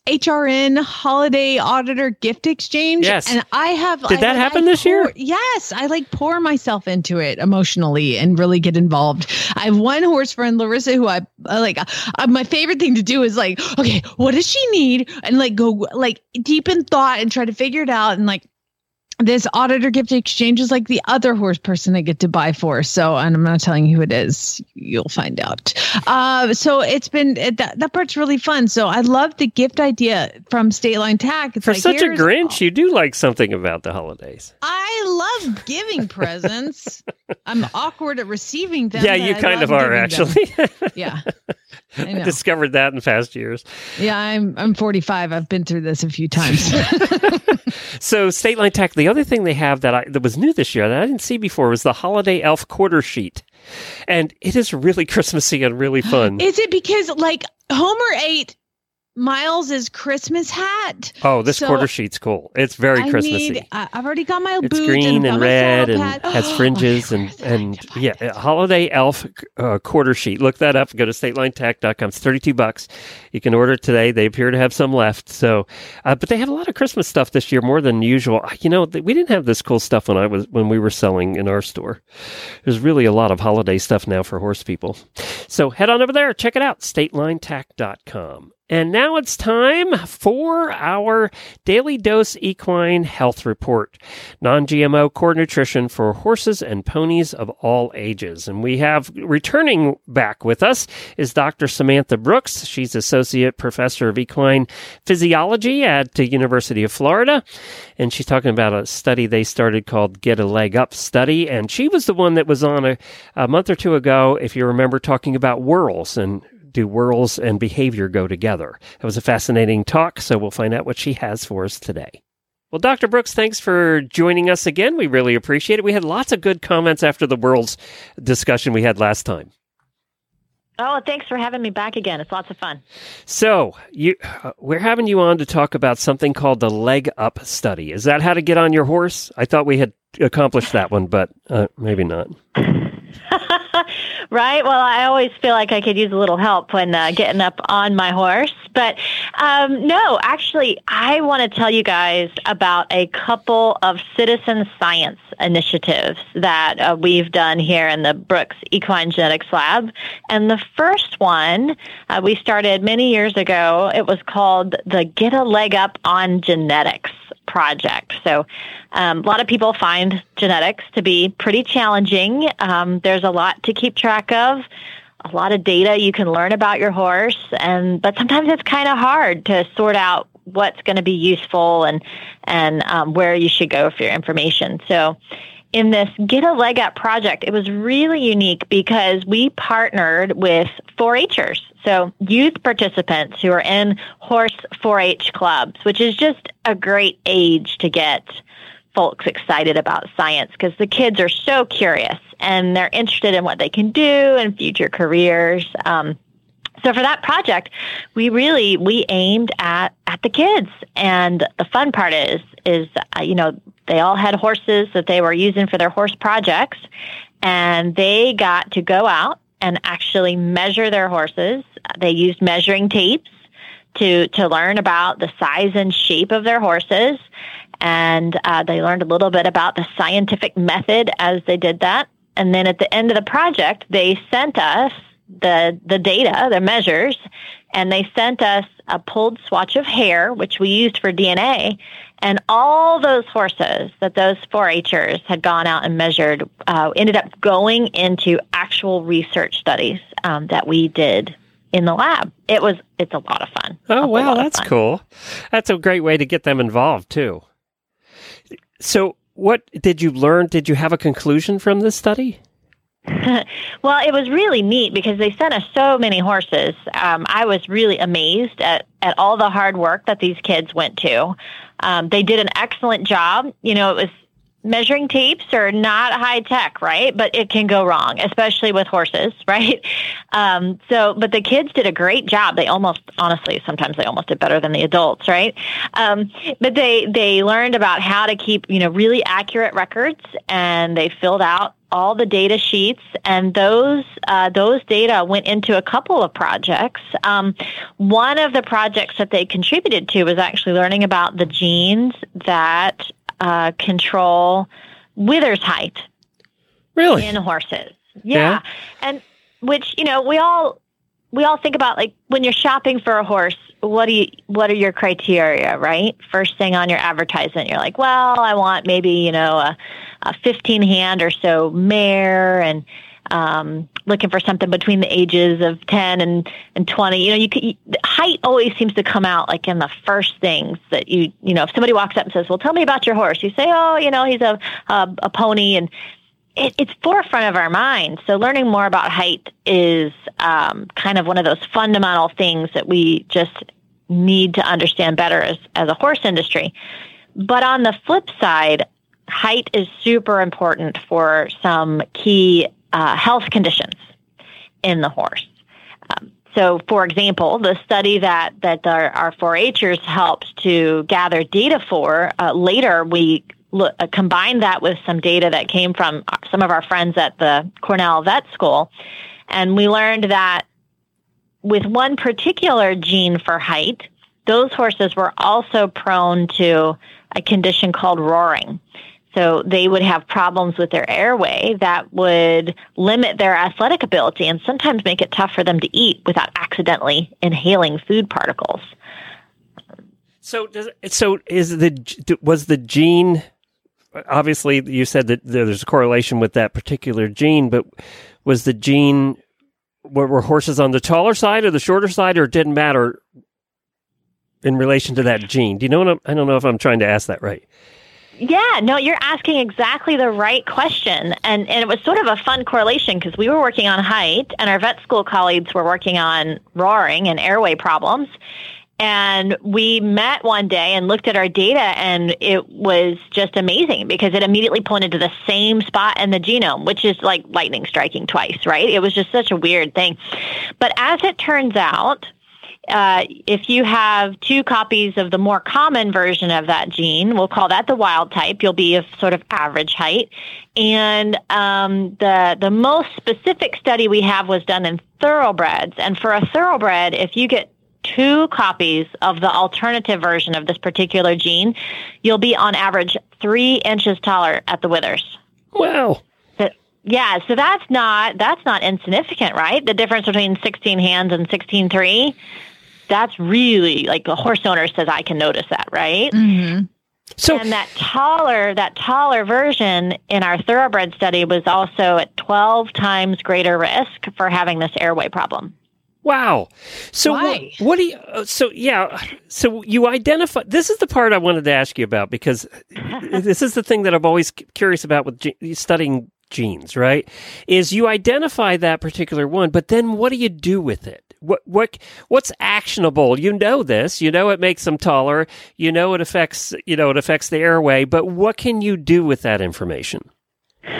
HRN holiday auditor gift exchange. Yes. and I have. Did I- that I happen this year? Yes, I like pour myself into it emotionally and really get involved. I have one horse friend, Larissa, who I, I like. Uh, my favorite thing to do is like, okay, what does she need, and like go like deep in thought and try to figure it out and like this auditor gift exchange is like the other horse person I get to buy for. So, and I'm not telling you who it is. You'll find out. Uh, so it's been it, that that part's really fun. So I love the gift idea from State Line Tack. It's For like, such a Grinch, you do like something about the holidays. I love giving presents. I'm awkward at receiving them. yeah, you kind of are actually. Yeah. I I discovered that in past years. Yeah, I'm I'm 45. I've been through this a few times. So State Line Tack, the other thing they have that I, that was new this year that I didn't see before was the Holiday Elf quarter sheet, and it is really Christmassy and really fun. Is it because like Homer ate Miles's Christmas hat? oh, this so quarter sheet's cool. It's very I Christmassy. need. I- I've already got my it's boots green and, and red and has Oh, fringes my and goodness, I need and yeah, it. holiday elf uh, quarter sheet. Look that up. Go to statelinetack.com. It's thirty two bucks. You can order it today. They appear to have some left. So, uh, but they have a lot of Christmas stuff this year, more than usual. Uh, You know, we didn't have this cool stuff when I was when we were selling in our store. There's really a lot of holiday stuff now for horse people. So head on over there, check it out. StatelineTack.com. And now it's time for our daily dose equine health report. Non-GMO core nutrition for horses and ponies of all ages. And we have returning back with us is Dr. Samantha Brooks. She's associate professor of equine physiology at the University of Florida. And she's talking about a study they started called Get a Leg Up study. And she was the one that was on a, a month or two ago, if you remember, talking about whorls and do whorls and behavior go together? It was a fascinating talk, so we'll find out what she has for us today. Well, Dr. Brooks, thanks for joining us again. We really appreciate it. We had lots of good comments after the whorls discussion we had last time. Oh, thanks for having me back again. It's lots of fun. So, you, uh, we're having you on to talk about something called the Leg Up Study. Is that how to get on your horse? I thought we had accomplished that one, but uh, maybe not. right? Well, I always feel like I could use a little help when uh, getting up on my horse. But um, no, actually, I want to tell you guys about a couple of citizen science initiatives that uh, we've done here in the Brooks Equine Genetics Lab. And the first one uh, we started many years ago. It was called the Get a Leg Up on Genetics project. So um, a lot of people find genetics to be pretty challenging. Um, there's a lot to keep track of, a lot of data you can learn about your horse, and but sometimes it's kind of hard to sort out what's going to be useful and and um, where you should go for your information. So. In this Get a Leg Up project, it was really unique because we partnered with 4-Hers, so youth participants who are in horse 4-H clubs, which is just a great age to get folks excited about science because the kids are so curious and they're interested in what they can do and future careers. Um, so for that project, we really we aimed at at the kids, and the fun part is is uh, you know they all had horses that they were using for their horse projects, and they got to go out and actually measure their horses. They used measuring tapes to to learn about the size and shape of their horses, and uh, they learned a little bit about the scientific method as they did that. And then at the end of the project, they sent us the the data, the measures, and they sent us a pulled swatch of hair, which we used for DNA. And all those horses that those 4-Hers had gone out and measured uh, ended up going into actual research studies um, that we did in the lab. It was it's a lot of fun. Oh, wow, that's fun. cool. That's a great way to get them involved, too. So, what did you learn? Did you have a conclusion from this study? well, it was really neat because they sent us so many horses. Um, I was really amazed at, at all the hard work that these kids went to. Um, they did an excellent job. You know, it was measuring tapes are not high tech, right? But it can go wrong, especially with horses, right? Um, so, but the kids did a great job. They almost, honestly, sometimes they almost did better than the adults, right? Um, but they they learned about how to keep, you know, really accurate records, and they filled out all the data sheets, and those uh, those data went into a couple of projects. Um, one of the projects that they contributed to was actually learning about the genes that uh, control withers height Really? in horses. Yeah. Yeah. And which, you know, we all we all think about like when you're shopping for a horse, what do you what are your criteria, right? First thing on your advertisement, you're like, well, I want maybe you know a, a 15 hand or so mare and um, looking for something between the ages of 10 and, and 20. You know, you, could, height always seems to come out like in the first things that you, you know, if somebody walks up and says, well, tell me about your horse, you say, oh, you know, he's a, a, a pony and it, it's forefront of our mind. So learning more about height is um, kind of one of those fundamental things that we just need to understand better as, as a horse industry. But on the flip side, height is super important for some key uh, health conditions in the horse. Um, so, for example, the study that that our, our 4-Hers helped to gather data for uh, later, we uh, combined that with some data that came from some of our friends at the Cornell Vet School, and we learned that with one particular gene for height, those horses were also prone to a condition called roaring. So they would have problems with their airway that would limit their athletic ability and sometimes make it tough for them to eat without accidentally inhaling food particles. So does so is the was the gene obviously you said that there's a correlation with that particular gene, but was the gene were, were horses on the taller side or the shorter side, or it didn't matter in relation to that gene? Do you know what I'm, I don't know if I'm trying to ask that right. Yeah, no, you're asking exactly the right question. And, and it was sort of a fun correlation because we were working on height and our vet school colleagues were working on roaring and airway problems. And we met one day and looked at our data, and it was just amazing because it immediately pointed to the same spot in the genome, which is like lightning striking twice, right? It was just such a weird thing. But as it turns out, uh, if you have two copies of the more common version of that gene, we'll call that the wild type. You'll be of sort of average height, and um, the the most specific study we have was done in thoroughbreds. And for a thoroughbred, if you get two copies of the alternative version of this particular gene, you'll be on average three inches taller at the withers. Wow. yeah, so that's not that's not insignificant, right? The difference between 16 hands and 16.3 that's really like a horse owner says I can notice that, right? Mm-hmm. So and that taller that taller version in our thoroughbred study was also at 12 times greater risk for having this airway problem. Wow. So Why? what, what do you? uh, So yeah. So you identify. This is the part I wanted to ask you about because this is the thing that I'm always curious about with ge- studying genes. Right? Is you identify that particular one, but then what do you do with it? What what what's actionable? You know this. You know it makes them taller. You know it affects. You know it affects the airway. But what can you do with that information?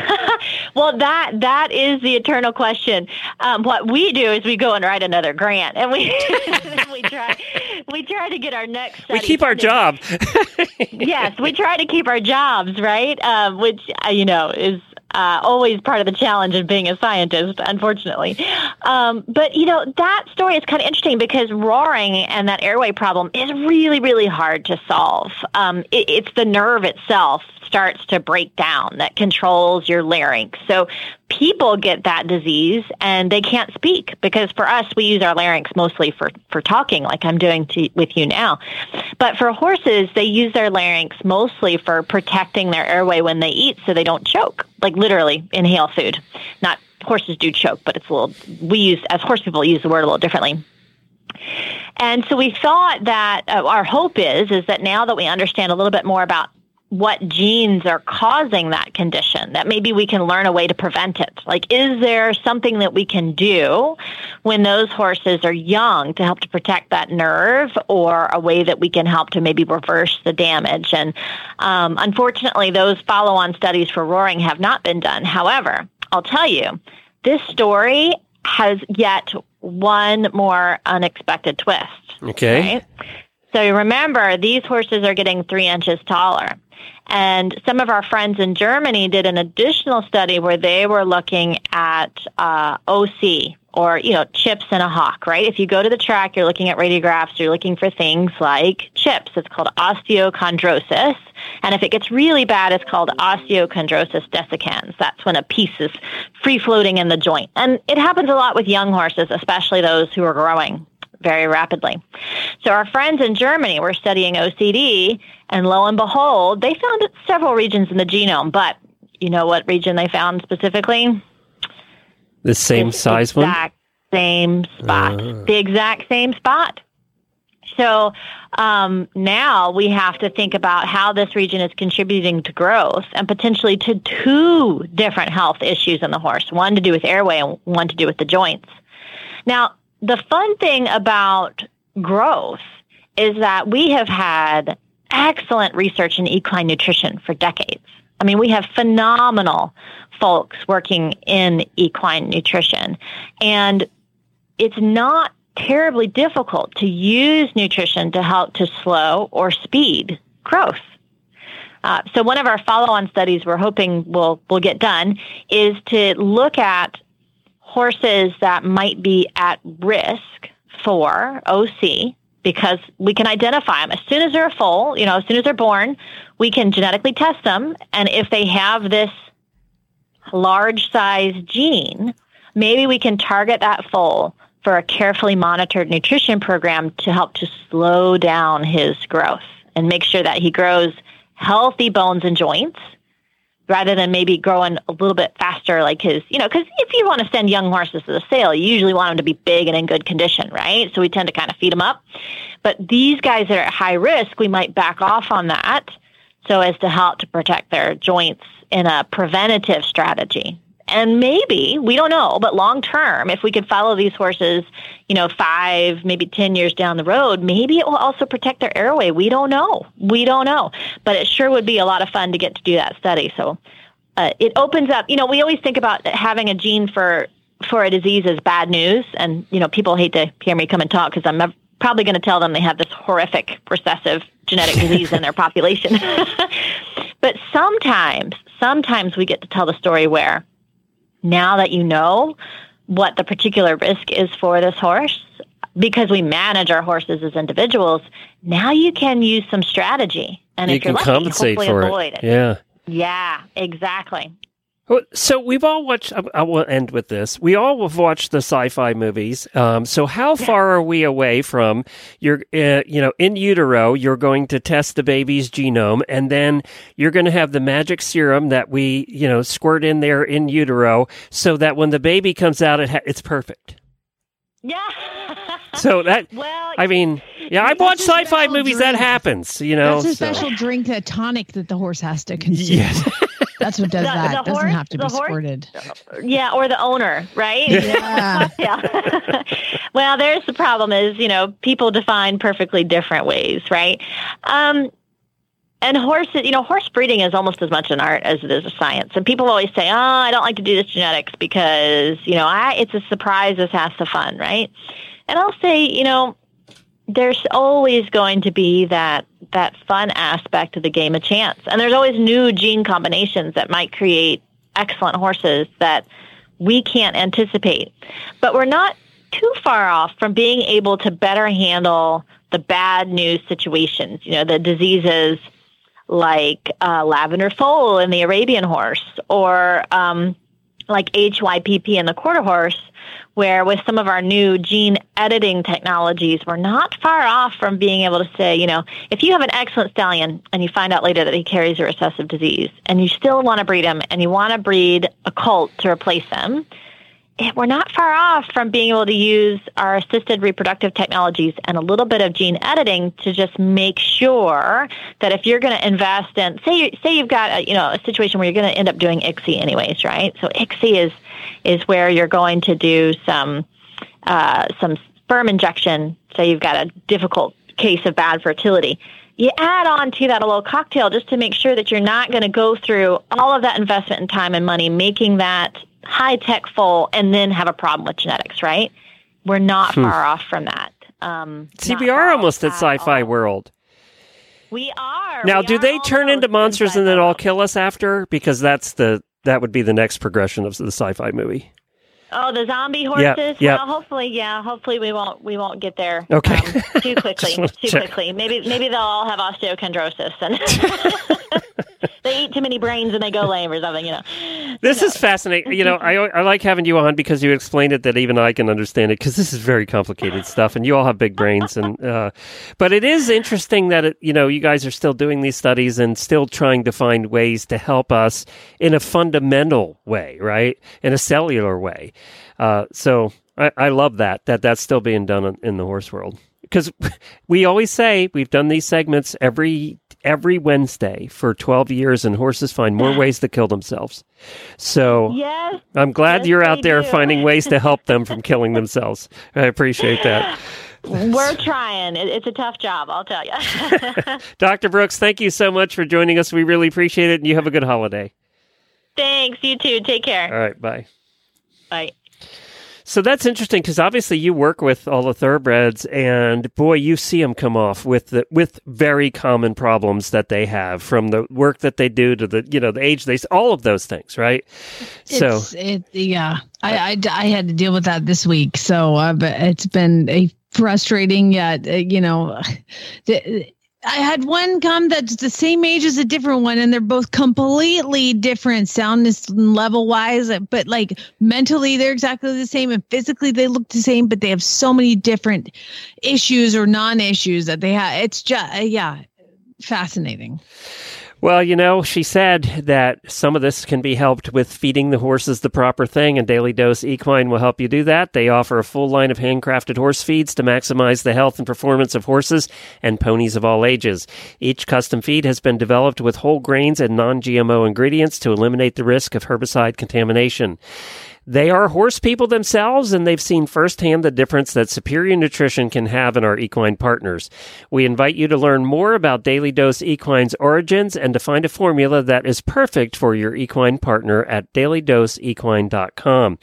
Well, that that is the eternal question. Um, what we do is we go and write another grant, and we we try we try to get our next. We keep our job. yes, we try to keep our jobs, right? Um, which uh, you know is uh, always part of the challenge of being a scientist, unfortunately. Um, but you know that story is kind of interesting because roaring and that airway problem is really, really hard to solve. Um, it, it's the nerve itself starts to break down that controls your larynx. So people get that disease and they can't speak because for us we use our larynx mostly for for talking like I'm doing to, with you now. But for horses they use their larynx mostly for protecting their airway when they eat so they don't choke. Like literally inhale food. Not horses do choke, but it's a little we use as horse people use the word a little differently. And so we thought that uh, our hope is is that now that we understand a little bit more about what genes are causing that condition that maybe we can learn a way to prevent it like is there something that we can do when those horses are young to help to protect that nerve or a way that we can help to maybe reverse the damage and um, unfortunately those follow-on studies for roaring have not been done however i'll tell you this story has yet one more unexpected twist Okay. right? So remember, these horses are getting three inches taller. And some of our friends in Germany did an additional study where they were looking at uh, OC or, you know, chips in a hock, right? If you go to the track, you're looking at radiographs, you're looking for things like chips. It's called osteochondrosis. And if it gets really bad, it's called osteochondrosis dissecans. That's when a piece is free floating in the joint. And it happens a lot with young horses, especially those who are growing very rapidly. So our friends in Germany were studying OCD, and lo and behold, they found several regions in the genome. But you know what region they found specifically? The same This size one. exact same spot. Ah. The exact same spot. So um, now we have to think about how this region is contributing to growth and potentially to two different health issues in the horse one to do with airway and one to do with the joints. Now, the fun thing about growth is that we have had excellent research in equine nutrition for decades. I mean, we have phenomenal folks working in equine nutrition. And it's not terribly difficult to use nutrition to help to slow or speed growth. Uh, so one of our follow-on studies we're hoping will will get done is to look at horses that might be at risk for OC because we can identify them as soon as they're a foal. You know, as soon as they're born, we can genetically test them, and if they have this large size gene, maybe we can target that foal for a carefully monitored nutrition program to help to slow down his growth and make sure that he grows healthy bones and joints rather than maybe growing a little bit faster like his you know because if you want to send young horses to the sale you usually want them to be big and in good condition right? So we tend to kind of feed them up. But these guys that are at high risk we might back off on that so as to help to protect their joints in a preventative strategy and maybe we don't know but long term if we could follow these horses you know five maybe ten years down the road maybe it will also protect their airway. We don't know. We don't know. But it sure would be a lot of fun to get to do that study. So uh, it opens up you know we always think about having a gene for for a disease as bad news. And you know people hate to hear me come and talk because i'm probably going to tell them they have this horrific recessive genetic disease in their population. But sometimes sometimes we get to tell the story where now that you know what the particular risk is for this horse, because we manage our horses as individuals, now you can use some strategy. And you if you're can lucky, compensate hopefully for avoid it. it. Yeah. Yeah, exactly. So we've all watched. I- will end with this. We all have watched the sci-fi movies. Um, so how far are we away from you're, uh, you know, in utero? You're going to test the baby's genome, and then you're going to have the magic serum that we, you know, squirt in there in utero, so that when the baby comes out, it ha- it's perfect. Yeah. So that, well, I mean, yeah, I've watched sci-fi movies. That happens, you know. That's a so- special drink, a tonic that the horse has to consume. Yes. That's what does The- that. the Doesn't horse- have to be horse- squirted. yeah, or the owner, right? Yeah. yeah. well, there's the problem is, you know, people define perfectly different ways, right? Um, and horses, you know, horse breeding is almost as much an art as it is a science. And people always say, "Oh, I don't like to do this genetics because, you know, I it's a surprise as half the fun, right?" And I'll say, you know, there's always going to be that that fun aspect of the game of chance. And there's always new gene combinations that might create excellent horses that we can't anticipate. But we're not too far off from being able to better handle the bad news situations, you know, the diseases like uh, lavender foal in the Arabian horse or um, like HYPP in the quarter horse, where with some of our new gene editing technologies, we're not far off from being able to say, you know, if you have an excellent stallion and you find out later that he carries a recessive disease and you still want to breed him and you want to breed a colt to replace him, we're not far off from being able to use our assisted reproductive technologies and a little bit of gene editing to just make sure that if you're going to invest in, say, you, say you've got a, you know a situation where you're going to end up doing ICSI anyways, right? So ICSI is is where you're going to do some uh, some sperm injection. Say you've got a difficult case of bad fertility. You add on to that a little cocktail just to make sure that you're not going to go through all of that investment in time and money making that high tech full and then have a problem with genetics, right? We're not far off from that. Um, See, we are almost at at sci-fi world. We are. Now, We do are they turn into monsters and then all kill us after? Because that's the that would be the next progression of the sci-fi movie. Oh, the zombie horses. yep. Well, hopefully, yeah. Hopefully, we won't we won't get there Okay. um, too quickly. Too check. quickly. Maybe maybe they'll all have osteochondrosis, and they eat too many brains and they go lame or something. You know. This is fascinating. You know, I I like having you on because you explained it that even I can understand it because this is very complicated stuff, and you all have big brains. And uh, but it is interesting that it, you know you guys are still doing these studies and still trying to find ways to help us in a fundamental way, right? In a cellular way. Uh, so I, I love that that that's still being done in, in the horse world because we always say we've done these segments every every Wednesday for 12 years and horses find more ways to kill themselves. So Yes. I'm glad Yes, you're out there do. finding ways to help them from killing themselves. I appreciate that. We're trying. It's a tough job, I'll tell you. Dr. Brooks, thank you so much for joining us. We really appreciate it and you have a good holiday. Thanks. You too. Take care. All right, bye. Bye. So that's interesting because obviously you work with all the thoroughbreds, and boy, you see them come off with the with very common problems that they have from the work that they do to the you know the age they all of those things, right? So it, yeah, I, I, I had to deal with that this week. So uh, but it's been a frustrating, yet, uh, you know, the, I had one come that's the same age as a different one, and they're both completely different soundness level wise, but like mentally they're exactly the same, and physically they look the same, but they have so many different issues or non issues that they have. It's just, yeah, fascinating. Well, you know, she said that some of this can be helped with feeding the horses the proper thing, and Daily Dose Equine will help you do that. They offer a full line of handcrafted horse feeds to maximize the health and performance of horses and ponies of all ages. Each custom feed has been developed with whole grains and non GMO ingredients to eliminate the risk of herbicide contamination. They are horse people themselves, and they've seen firsthand the difference that superior nutrition can have in our equine partners. We invite you to learn more about Daily Dose Equine's origins and to find a formula that is perfect for your equine partner at dailydoseequine.com.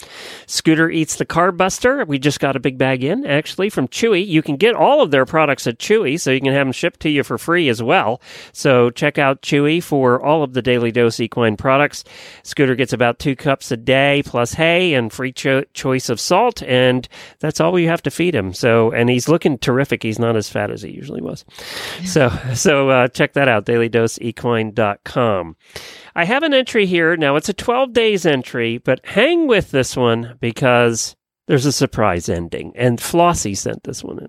Scooter Eats the Carb Buster. We just got a big bag in, actually, from Chewy. You can get all of their products at Chewy, so you can have them shipped to you for free as well. So check out Chewy for all of the Daily Dose Equine products. Scooter gets about two cups a day plus hay and free cho- choice of salt, and that's all we have to feed him. So, and he's looking terrific. He's not as fat as he usually was. So, so uh, check that out, dailydoseequine.com. I have an entry here. Now, it's a 12 days entry, but hang with this one because there's a surprise ending. And Flossie sent this one in.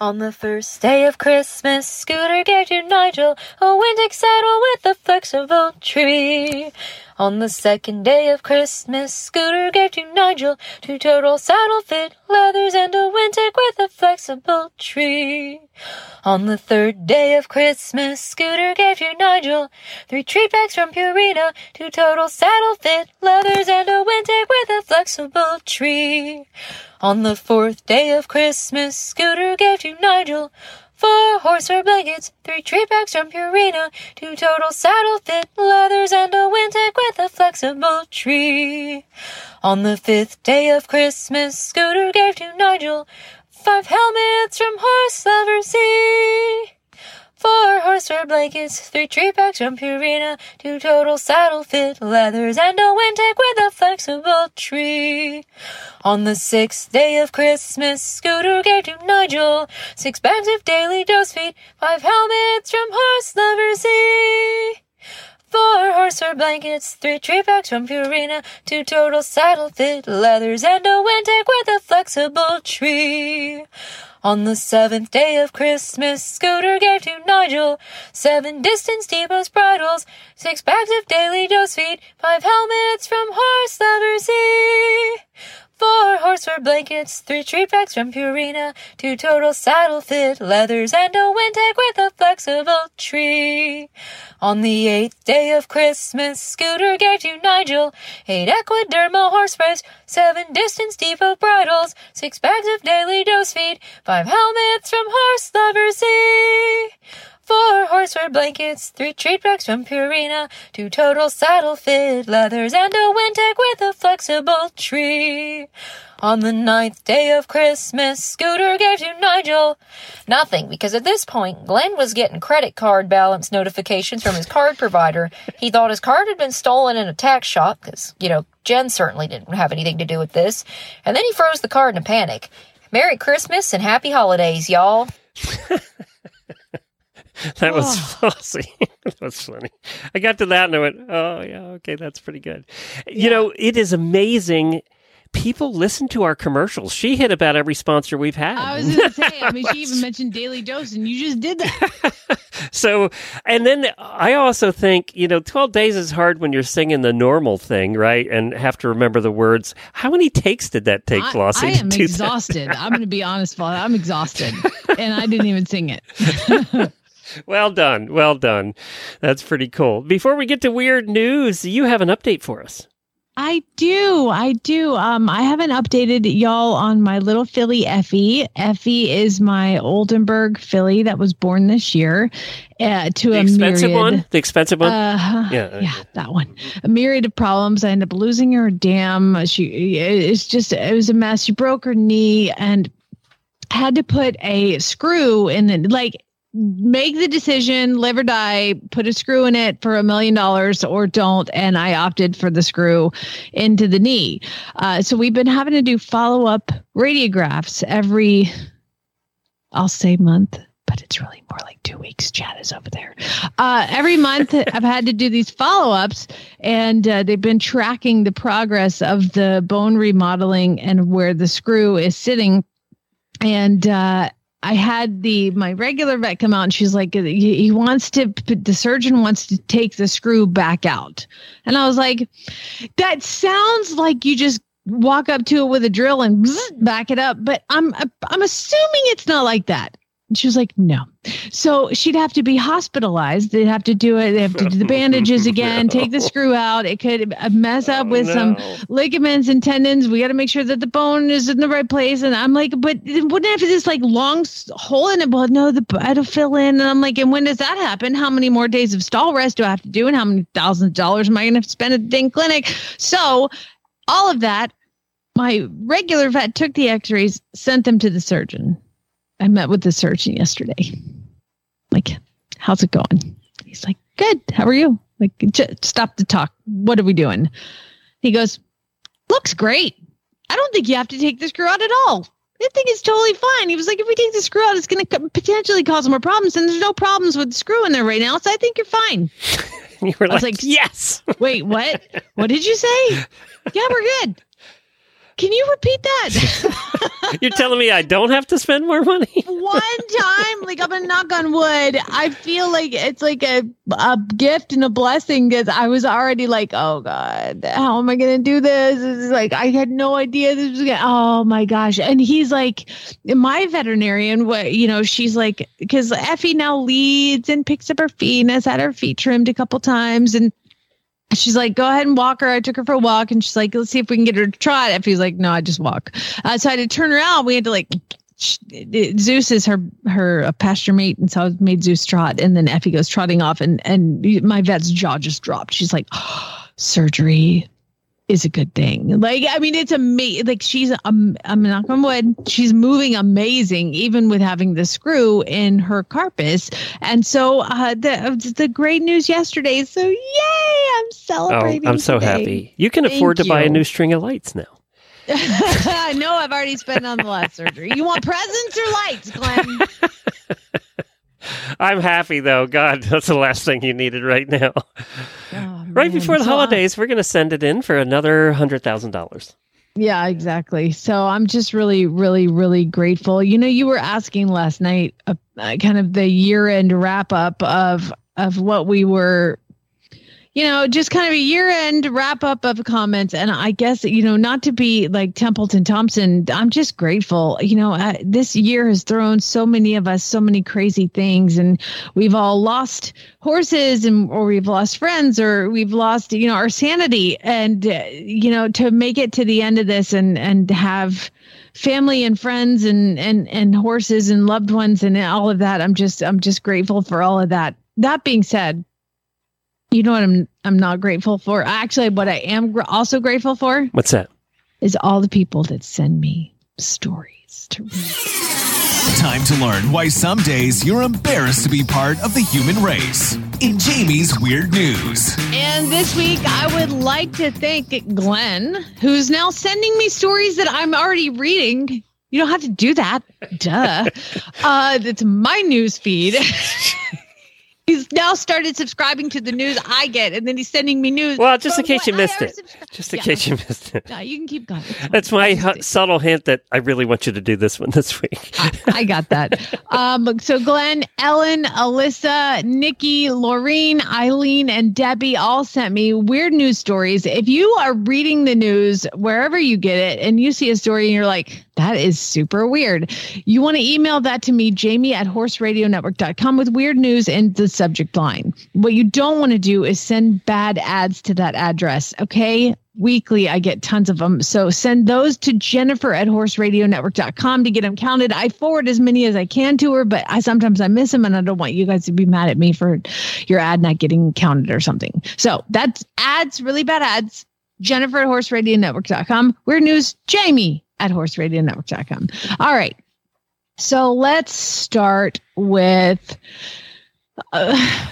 On the first day of Christmas, Scooter gave to Nigel a Wintec saddle with a flexible tree. On the second day of Christmas, Scooter gave to Nigel two total saddle fit leathers and a Wintec with a flexible tree. On the third day of Christmas, Scooter gave to Nigel three treat bags from Purina, two total saddle fit leathers and a Wintec with a flexible tree. On the fourth day of Christmas, Scooter gave to Nigel four horsehair blankets, three treat bags from Purina, two total saddle fit leathers, and a Wintec with a flexible tree. On the fifth day of Christmas, Scooter gave to Nigel five helmets from Horse Lover Z. Four horsehair blankets, three treat bags from Purina, two total saddle fit leathers, and a Wintec with a flexible tree. On the sixth day of Christmas, Scooter gave to Nigel six bags of daily dose feed, five helmets from Horse Lover Z. Four horsehair blankets, three treat bags from Purina, two total saddle fit leathers, and a Wintec with a flexible tree. On the seventh day of Christmas, Scooter gave to Nigel seven distance depots bridles, six bags of daily dose feed, five helmets from Horse Lover Z. Four horsehair blankets, three treat bags from Purina, two total saddle fit leathers, and a Wintec with a flexible tree. On the eighth day of Christmas, Scooter gave to Nigel eight Equidermal horse sprays, seven distance depot bridles, six bags of daily dose feed, five helmets from Horse Lover Z. Four horsehair blankets, three treat bags from Purina, two total saddle fit leathers, and a Wintec with a flexible tree. On the ninth day of Christmas, Scooter gave to Nigel nothing because at this point, Glenn was getting credit card balance notifications from his card provider. He thought his card had been stolen in a tax shop because, you know, Jen certainly didn't have anything to do with this. And then he froze the card in a panic. Merry Christmas and happy holidays, y'all. That was Flossie. that was funny. I got to that and I went, oh, yeah, okay, that's pretty good. You know, it is amazing. People listen to our commercials. She hit about every sponsor we've had. I was going to say, I mean, she even mentioned Daily Dose, and you just did that. so, and then I also think, you know, 12 days is hard when you're singing the normal thing, right? And have to remember the words. How many takes did that take, I, Flossie? I am exhausted. I'm going to be honest, Paul. I'm exhausted, and I didn't even sing it. Well done. Well done. That's pretty cool. Before we get to weird news, you have an update for us. I do. I do. Um, I haven't updated y'all on my little filly Effie. Effie is my Oldenburg filly that was born this year uh, to The a expensive myriad. one? The expensive one? Uh, Yeah, yeah, that one. A myriad of problems. I ended up losing her. Damn, she. It's just it was a mess. She broke her knee and had to put a screw in it. Like make the decision, live or die. Put a screw in it for a million dollars or don't. And I opted for the screw into the knee. Uh, so we've been having to do follow up radiographs every. I'll say month but it's really more like two weeks. Chad is over there. Uh, every month, I've had to do these follow ups, and uh, they've been tracking the progress of the bone remodeling and where the screw is sitting. And uh, I had the my regular vet come out, and she's like, he, wants to. The surgeon wants to take the screw back out, and I was like, that sounds like you just walk up to it with a drill and back it up. But I'm I'm assuming it's not like that. And she was like, no. So she'd have to be hospitalized. They'd have to do it. They have to do the bandages again, take the screw out. It could mess up oh, with some ligaments and tendons. We got to make sure that the bone is in the right place. And I'm like, but wouldn't it have this like long hole in it? Well, no, the it'll fill in. And I'm like, and when does that happen? How many more days of stall rest do I have to do? And how many thousands of dollars am I going to spend at the dang clinic? So all of that, my regular vet took the x-rays, sent them to the surgeon. I met with the surgeon yesterday. Like, how's it going? He's like, good. How are you? Like, j- stop the talk. What are we doing? He goes, looks great. I don't think you have to take the screw out at all. I think it's totally fine. He was like, if we take the screw out, it's going to potentially cause more problems. And there's no problems with the screw in there right now. So I think you're fine. You were I was like, like, yes. Wait, what? What did you say? Yeah, we're good. Can you repeat that? You're telling me I don't have to spend more money? one time, like I'm gonna knock on wood. I feel like it's like a a gift and a blessing because I was already like, oh god, how am I gonna do this? Is like I had no idea this was gonna. Oh my gosh! And he's like, my veterinarian. What you know? She's like, because Effie now leads and picks up her feet and has had her feet trimmed a couple times and. She's like, go ahead and walk her. I took her for a walk, and she's like, let's see if we can get her to trot. Effie's like, no, I just walk. Uh, so I had to turn her out. We had to like sh- Zeus is her her pasture mate, and so I made Zeus trot, and then Effie goes trotting off, and and my vet's jaw just dropped. She's like, surgery is a good thing. Like, I mean, it's amazing. Like, she's um, I'm not on wood. She's moving amazing, even with having the screw in her carpus. And so, uh, the the great news yesterday. So, yay! I'm celebrating. Oh. I'm so today. happy. You can Thank afford to buy a new string of lights now. I know I've already spent on the last surgery. You want presents or lights, Glenn? I'm happy though. God, that's the last thing you needed right now. Right before the So, holidays, we're going to send it in for another hundred thousand dollars. Yeah, exactly. So I'm just really, really, really grateful. You know, you were asking last night, uh, uh, kind of the year-end wrap-up of of what we were, you know, just kind of a year-end wrap-up of comments. And I guess you know, not to be like Templeton Thompson, I'm just grateful. You know, uh, this year has thrown so many of us so many crazy things, and we've all lost horses and or we've lost friends or we've lost you know our sanity and uh, you know to make it to the end of this and and have family and friends and and and horses and loved ones and all of that i'm just i'm just grateful for all of that that being said you know what i'm i'm not grateful for actually what i am gr- also grateful for What's that? is all the people that send me stories to read Time to learn why some days you're embarrassed to be part of the human race. In Jamie's Weird News. And this week, I would like to thank Glenn, who's now sending me stories that I'm already reading. You don't have to do that. Duh. Uh, it's my news feed. now started subscribing to the news I get, and then he's sending me news. Well, just in case you missed it. subscri- Just in Yeah. case you missed it. No, you can keep going. That's my I just- hu- subtle hint that I really want you to do this one this week. I got that. Um, so Glenn, Ellen, Alyssa, Nikki, Laureen, Eileen, and Debbie all sent me weird news stories. If you are reading the news wherever you get it and you see a story and you're like, that is super weird, you want to email that to me, Jamie at horseradionetwork.com with weird news in the subject line. What you don't want to do is send bad ads to that address. Okay weekly. I get tons of them. So send those to Jennifer at horseradionetwork.com to get them counted. I forward as many as I can to her, but I sometimes I miss them and I don't want you guys to be mad at me for your ad not getting counted or something. So that's ads, really bad ads. Jennifer at horseradionetwork.com. Weird news, Jamie at horseradionetwork.com. All right. So let's start with uh,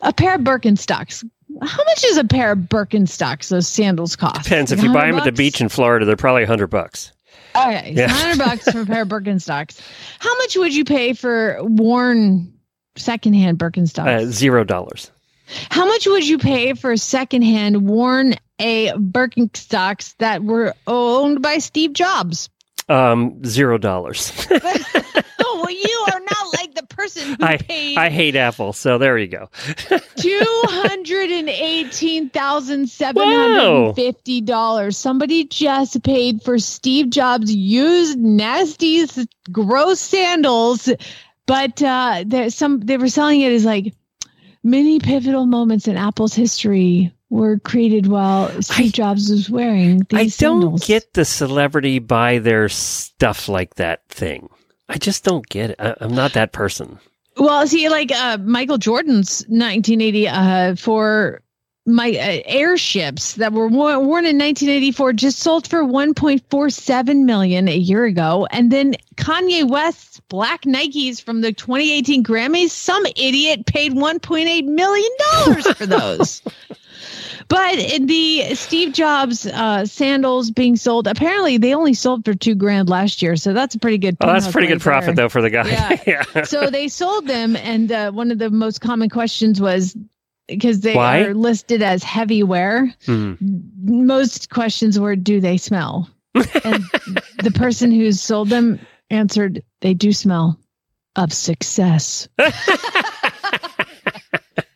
a pair of Birkenstocks. How much is a pair of Birkenstocks? Those sandals cost. Depends. If you buy them at the beach in Florida, they're probably 100 bucks. Okay, Yeah. hundred bucks for a pair of Birkenstocks. How much would you pay for worn secondhand Birkenstocks? Uh, Zero dollars. How much would you pay for secondhand worn a Birkenstocks that were owned by Steve Jobs? Um, zero dollars. Oh, well, you are not like the person who I paid I hate Apple, so there you go. two hundred and eighteen thousand seven hundred and fifty dollars. Somebody just paid for Steve Jobs' used, nasty, gross sandals, but uh, there's some they were selling it as like many pivotal moments in Apple's history were created while Steve I- Jobs was wearing these I don't get the celebrity buy their stuff like that thing. I just don't get it. I, I'm not that person. Well, see, like uh, Michael Jordan's 1980 uh, for my uh, airships that were worn, worn in 1984 just sold for 1.47 million a year ago, and then Kanye West's black Nikes from the 2018 Grammys, some idiot paid 1.8 million dollars for those. But in the Steve Jobs uh, sandals being sold, apparently they only sold for two grand last year, so that's a pretty good. Oh, that's pretty good profit there. though for the guy. Yeah. yeah. so they sold them, and uh, one of the most common questions was because they Why? are listed as heavy wear. Hmm. Most questions were, "Do they smell?" and the person who sold them answered, "They do smell of success."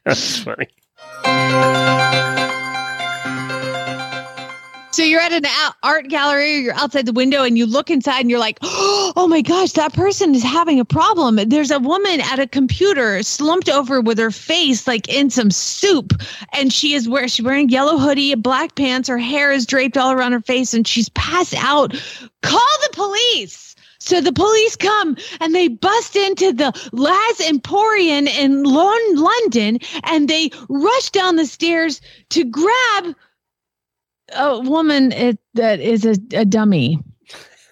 That's funny. So you're at an art gallery, you're outside the window, and you look inside, and you're like, "Oh my gosh, that person is having a problem." There's a woman at a computer, slumped over with her face like in some soup, and she is where she's wearing a yellow hoodie, black pants. Her hair is draped all around her face, and she's passed out. Call the police. So the police come and they bust into the Laz Emporium in London, and they rush down the stairs to grab a woman it, that is a, a dummy.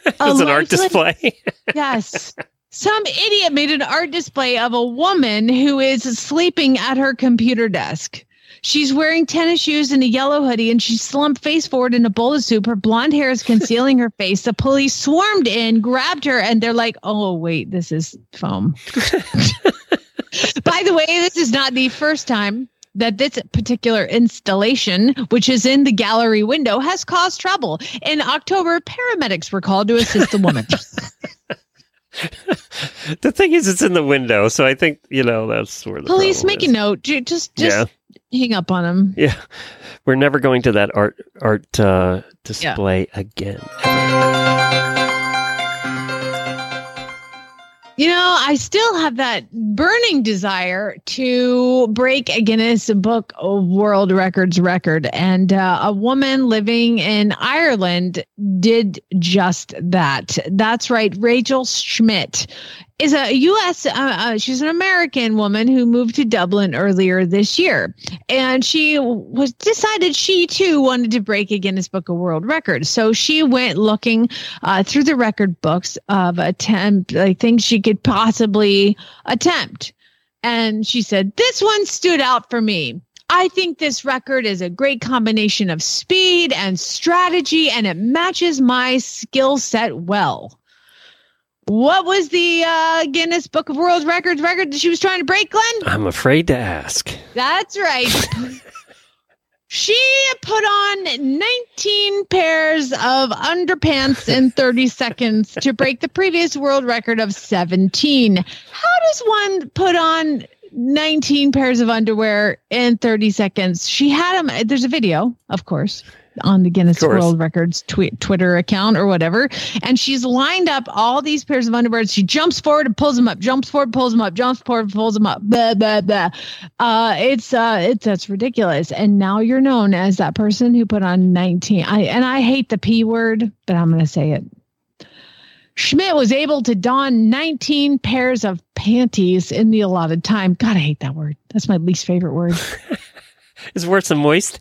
It's an art display. Yes. Some idiot made an art display of a woman who is sleeping at her computer desk. She's wearing tennis shoes and a yellow hoodie, and she's slumped face forward in a bowl of soup. Her blonde hair is concealing her face. The police swarmed in, grabbed her, and they're like, oh, wait, this is foam. By the way, this is not the first time that this particular installation, which is in the gallery window, has caused trouble. In October, paramedics were called to assist the woman. the thing is, it's in the window, so I think you know that's where the Police, problem make a note. Just, just Yeah. Hang up on him. Yeah, we're never going to that art art uh, display again. You know, I still have that burning desire to break a Guinness Book of World Records record. And uh, a woman living in Ireland did just that. That's right. Rachel Schmidt is a U.S., uh, uh, she's an American woman who moved to Dublin earlier this year. And she was decided she too wanted to break a Guinness Book of World Records. So she went looking uh, through the record books of attempt, like things she could possibly attempt. And she said, This one stood out for me. I think this record is a great combination of speed and strategy, and it matches my skill set well. What was the uh, Guinness Book of World Records record that she was trying to break, Glenn? I'm afraid to ask. That's right. she put on 19 pairs of underpants in 30 seconds to break the previous world record of 17. How does one put on 19 pairs of underwear in 30 seconds? She had them. There's a video, of course. On the Guinness World Records tweet, Twitter account or whatever, and she's lined up all these pairs of underwear. She jumps forward and pulls them up, jumps forward, pulls them up, jumps forward, pulls them up. Blah, blah, blah. Uh, it's uh, it's that's ridiculous. And now you're known as that person who put on 19. I and I hate the p word, but I'm going to say it. Schmidt was able to don 19 pairs of panties in the allotted time. God, I hate that word. That's my least favorite word. Is worse than moist?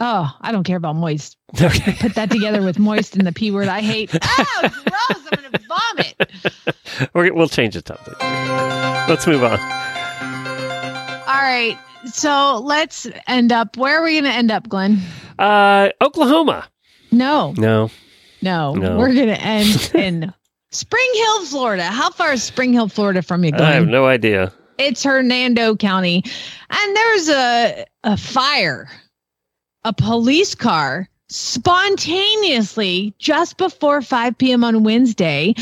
Oh, I don't care about moist. Okay. Put that together with moist and the p word. I hate. Oh, gross! I'm going to vomit. We're, we'll change the topic. Let's move on. All right. So let's end up. Where are we going to end up, Glenn? Uh, Oklahoma. No, No. no, No. we're going to end in Spring Hill, Florida. How far is Spring Hill, Florida from you, Glenn? I have no idea. it's Hernando County, and there's a a fire. A police car spontaneously just before 5 p.m. on Wednesday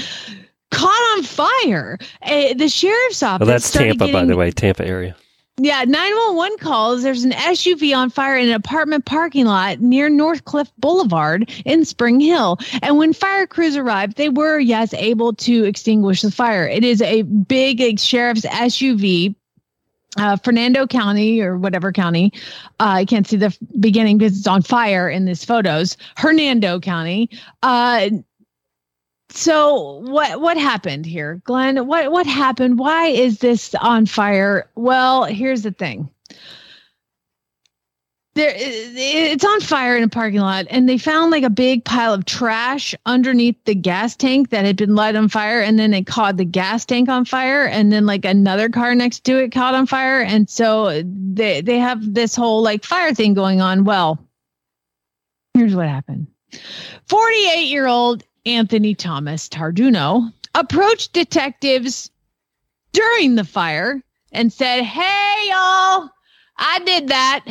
caught on fire. Uh, the sheriff's office. Well, that's Tampa, by the way. Tampa area. yeah, 911 calls. There's an SUV on fire in an apartment parking lot near Northcliffe Boulevard in Spring Hill. And when fire crews arrived, they were, yes, able to extinguish the fire. It is a big sheriff's SUV. Uh, Fernando County or whatever county. Uh, I can't see the f- beginning because it's on fire in these photos. Hernando County. Uh, so what what happened here, Glenn? What what happened? Why is this on fire? Well, here's the thing. There, it's on fire in a parking lot, and they found like a big pile of trash underneath the gas tank that had been light on fire, and then they caught the gas tank on fire, and then like another car next to it caught on fire, and so they they have this whole like fire thing going on. Well, here's what happened. 48 year old Anthony Thomas Tarduno approached detectives during the fire and said, Hey, y'all, I did that.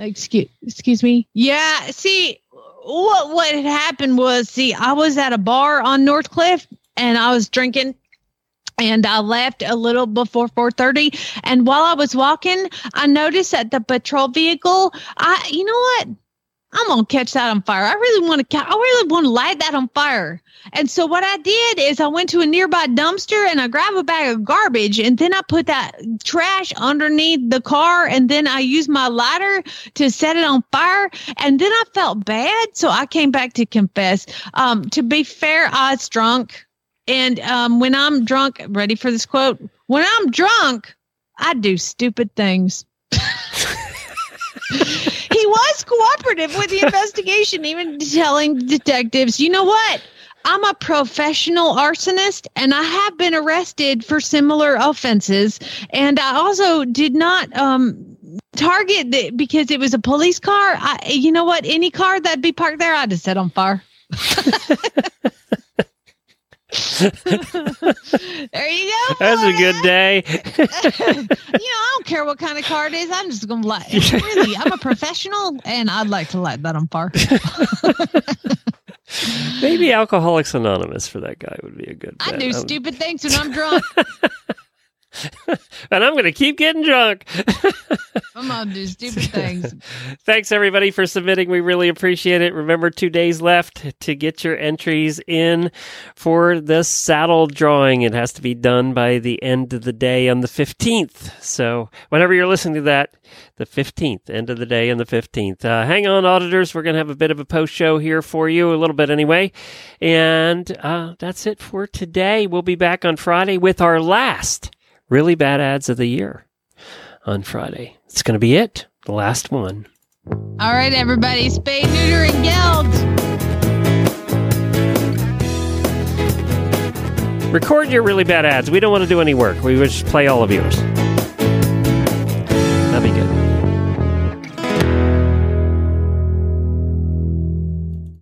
Excuse, excuse me. Yeah, see, what, what had happened was, see, I was at a bar on Northcliffe and I was drinking and I left a little before 4:30 and while I was walking I noticed that the patrol vehicle I you know what I'm gonna catch that on fire. I really want to. Ca- I really want to light that on fire. And so what I did is I went to a nearby dumpster and I grabbed a bag of garbage and then I put that trash underneath the car and then I used my lighter to set it on fire. And then I felt bad, so I came back to confess. Um, to be fair, I was drunk, and um, when I'm drunk, ready for this quote? When I'm drunk, I do stupid things. was cooperative with the investigation, even telling detectives, you know what? I'm a professional arsonist and I have been arrested for similar offenses. And I also did not um, target the, because it was a police car. I, you know what? Any car that'd be parked there, I'd have set on fire. there you go. That's a good day. you know, I don't care what kind of car it is. I'm just gonna light. Really, I'm a professional, and I'd like to light that on fire. Maybe Alcoholics Anonymous for that guy would be a good. I bet. do Um, stupid things when I'm drunk. and I'm going to keep getting drunk. I'm gonna do stupid things. Thanks everybody for submitting. We really appreciate it. Remember, two days left to get your entries in for the saddle drawing. It has to be done by the end of the day on the 15th. So, whenever you're listening to that, the 15th, end of the day on the 15th. Uh, hang on, auditors. We're going to have a bit of a post show here for you, a little bit anyway. And uh, that's it for today. We'll be back on Friday with our last really bad ads of the year on Friday. It's going to be it, the last one. All right, everybody, spay, neuter, and geld. Record your really bad ads. We don't want to do any work. We would just play all of yours.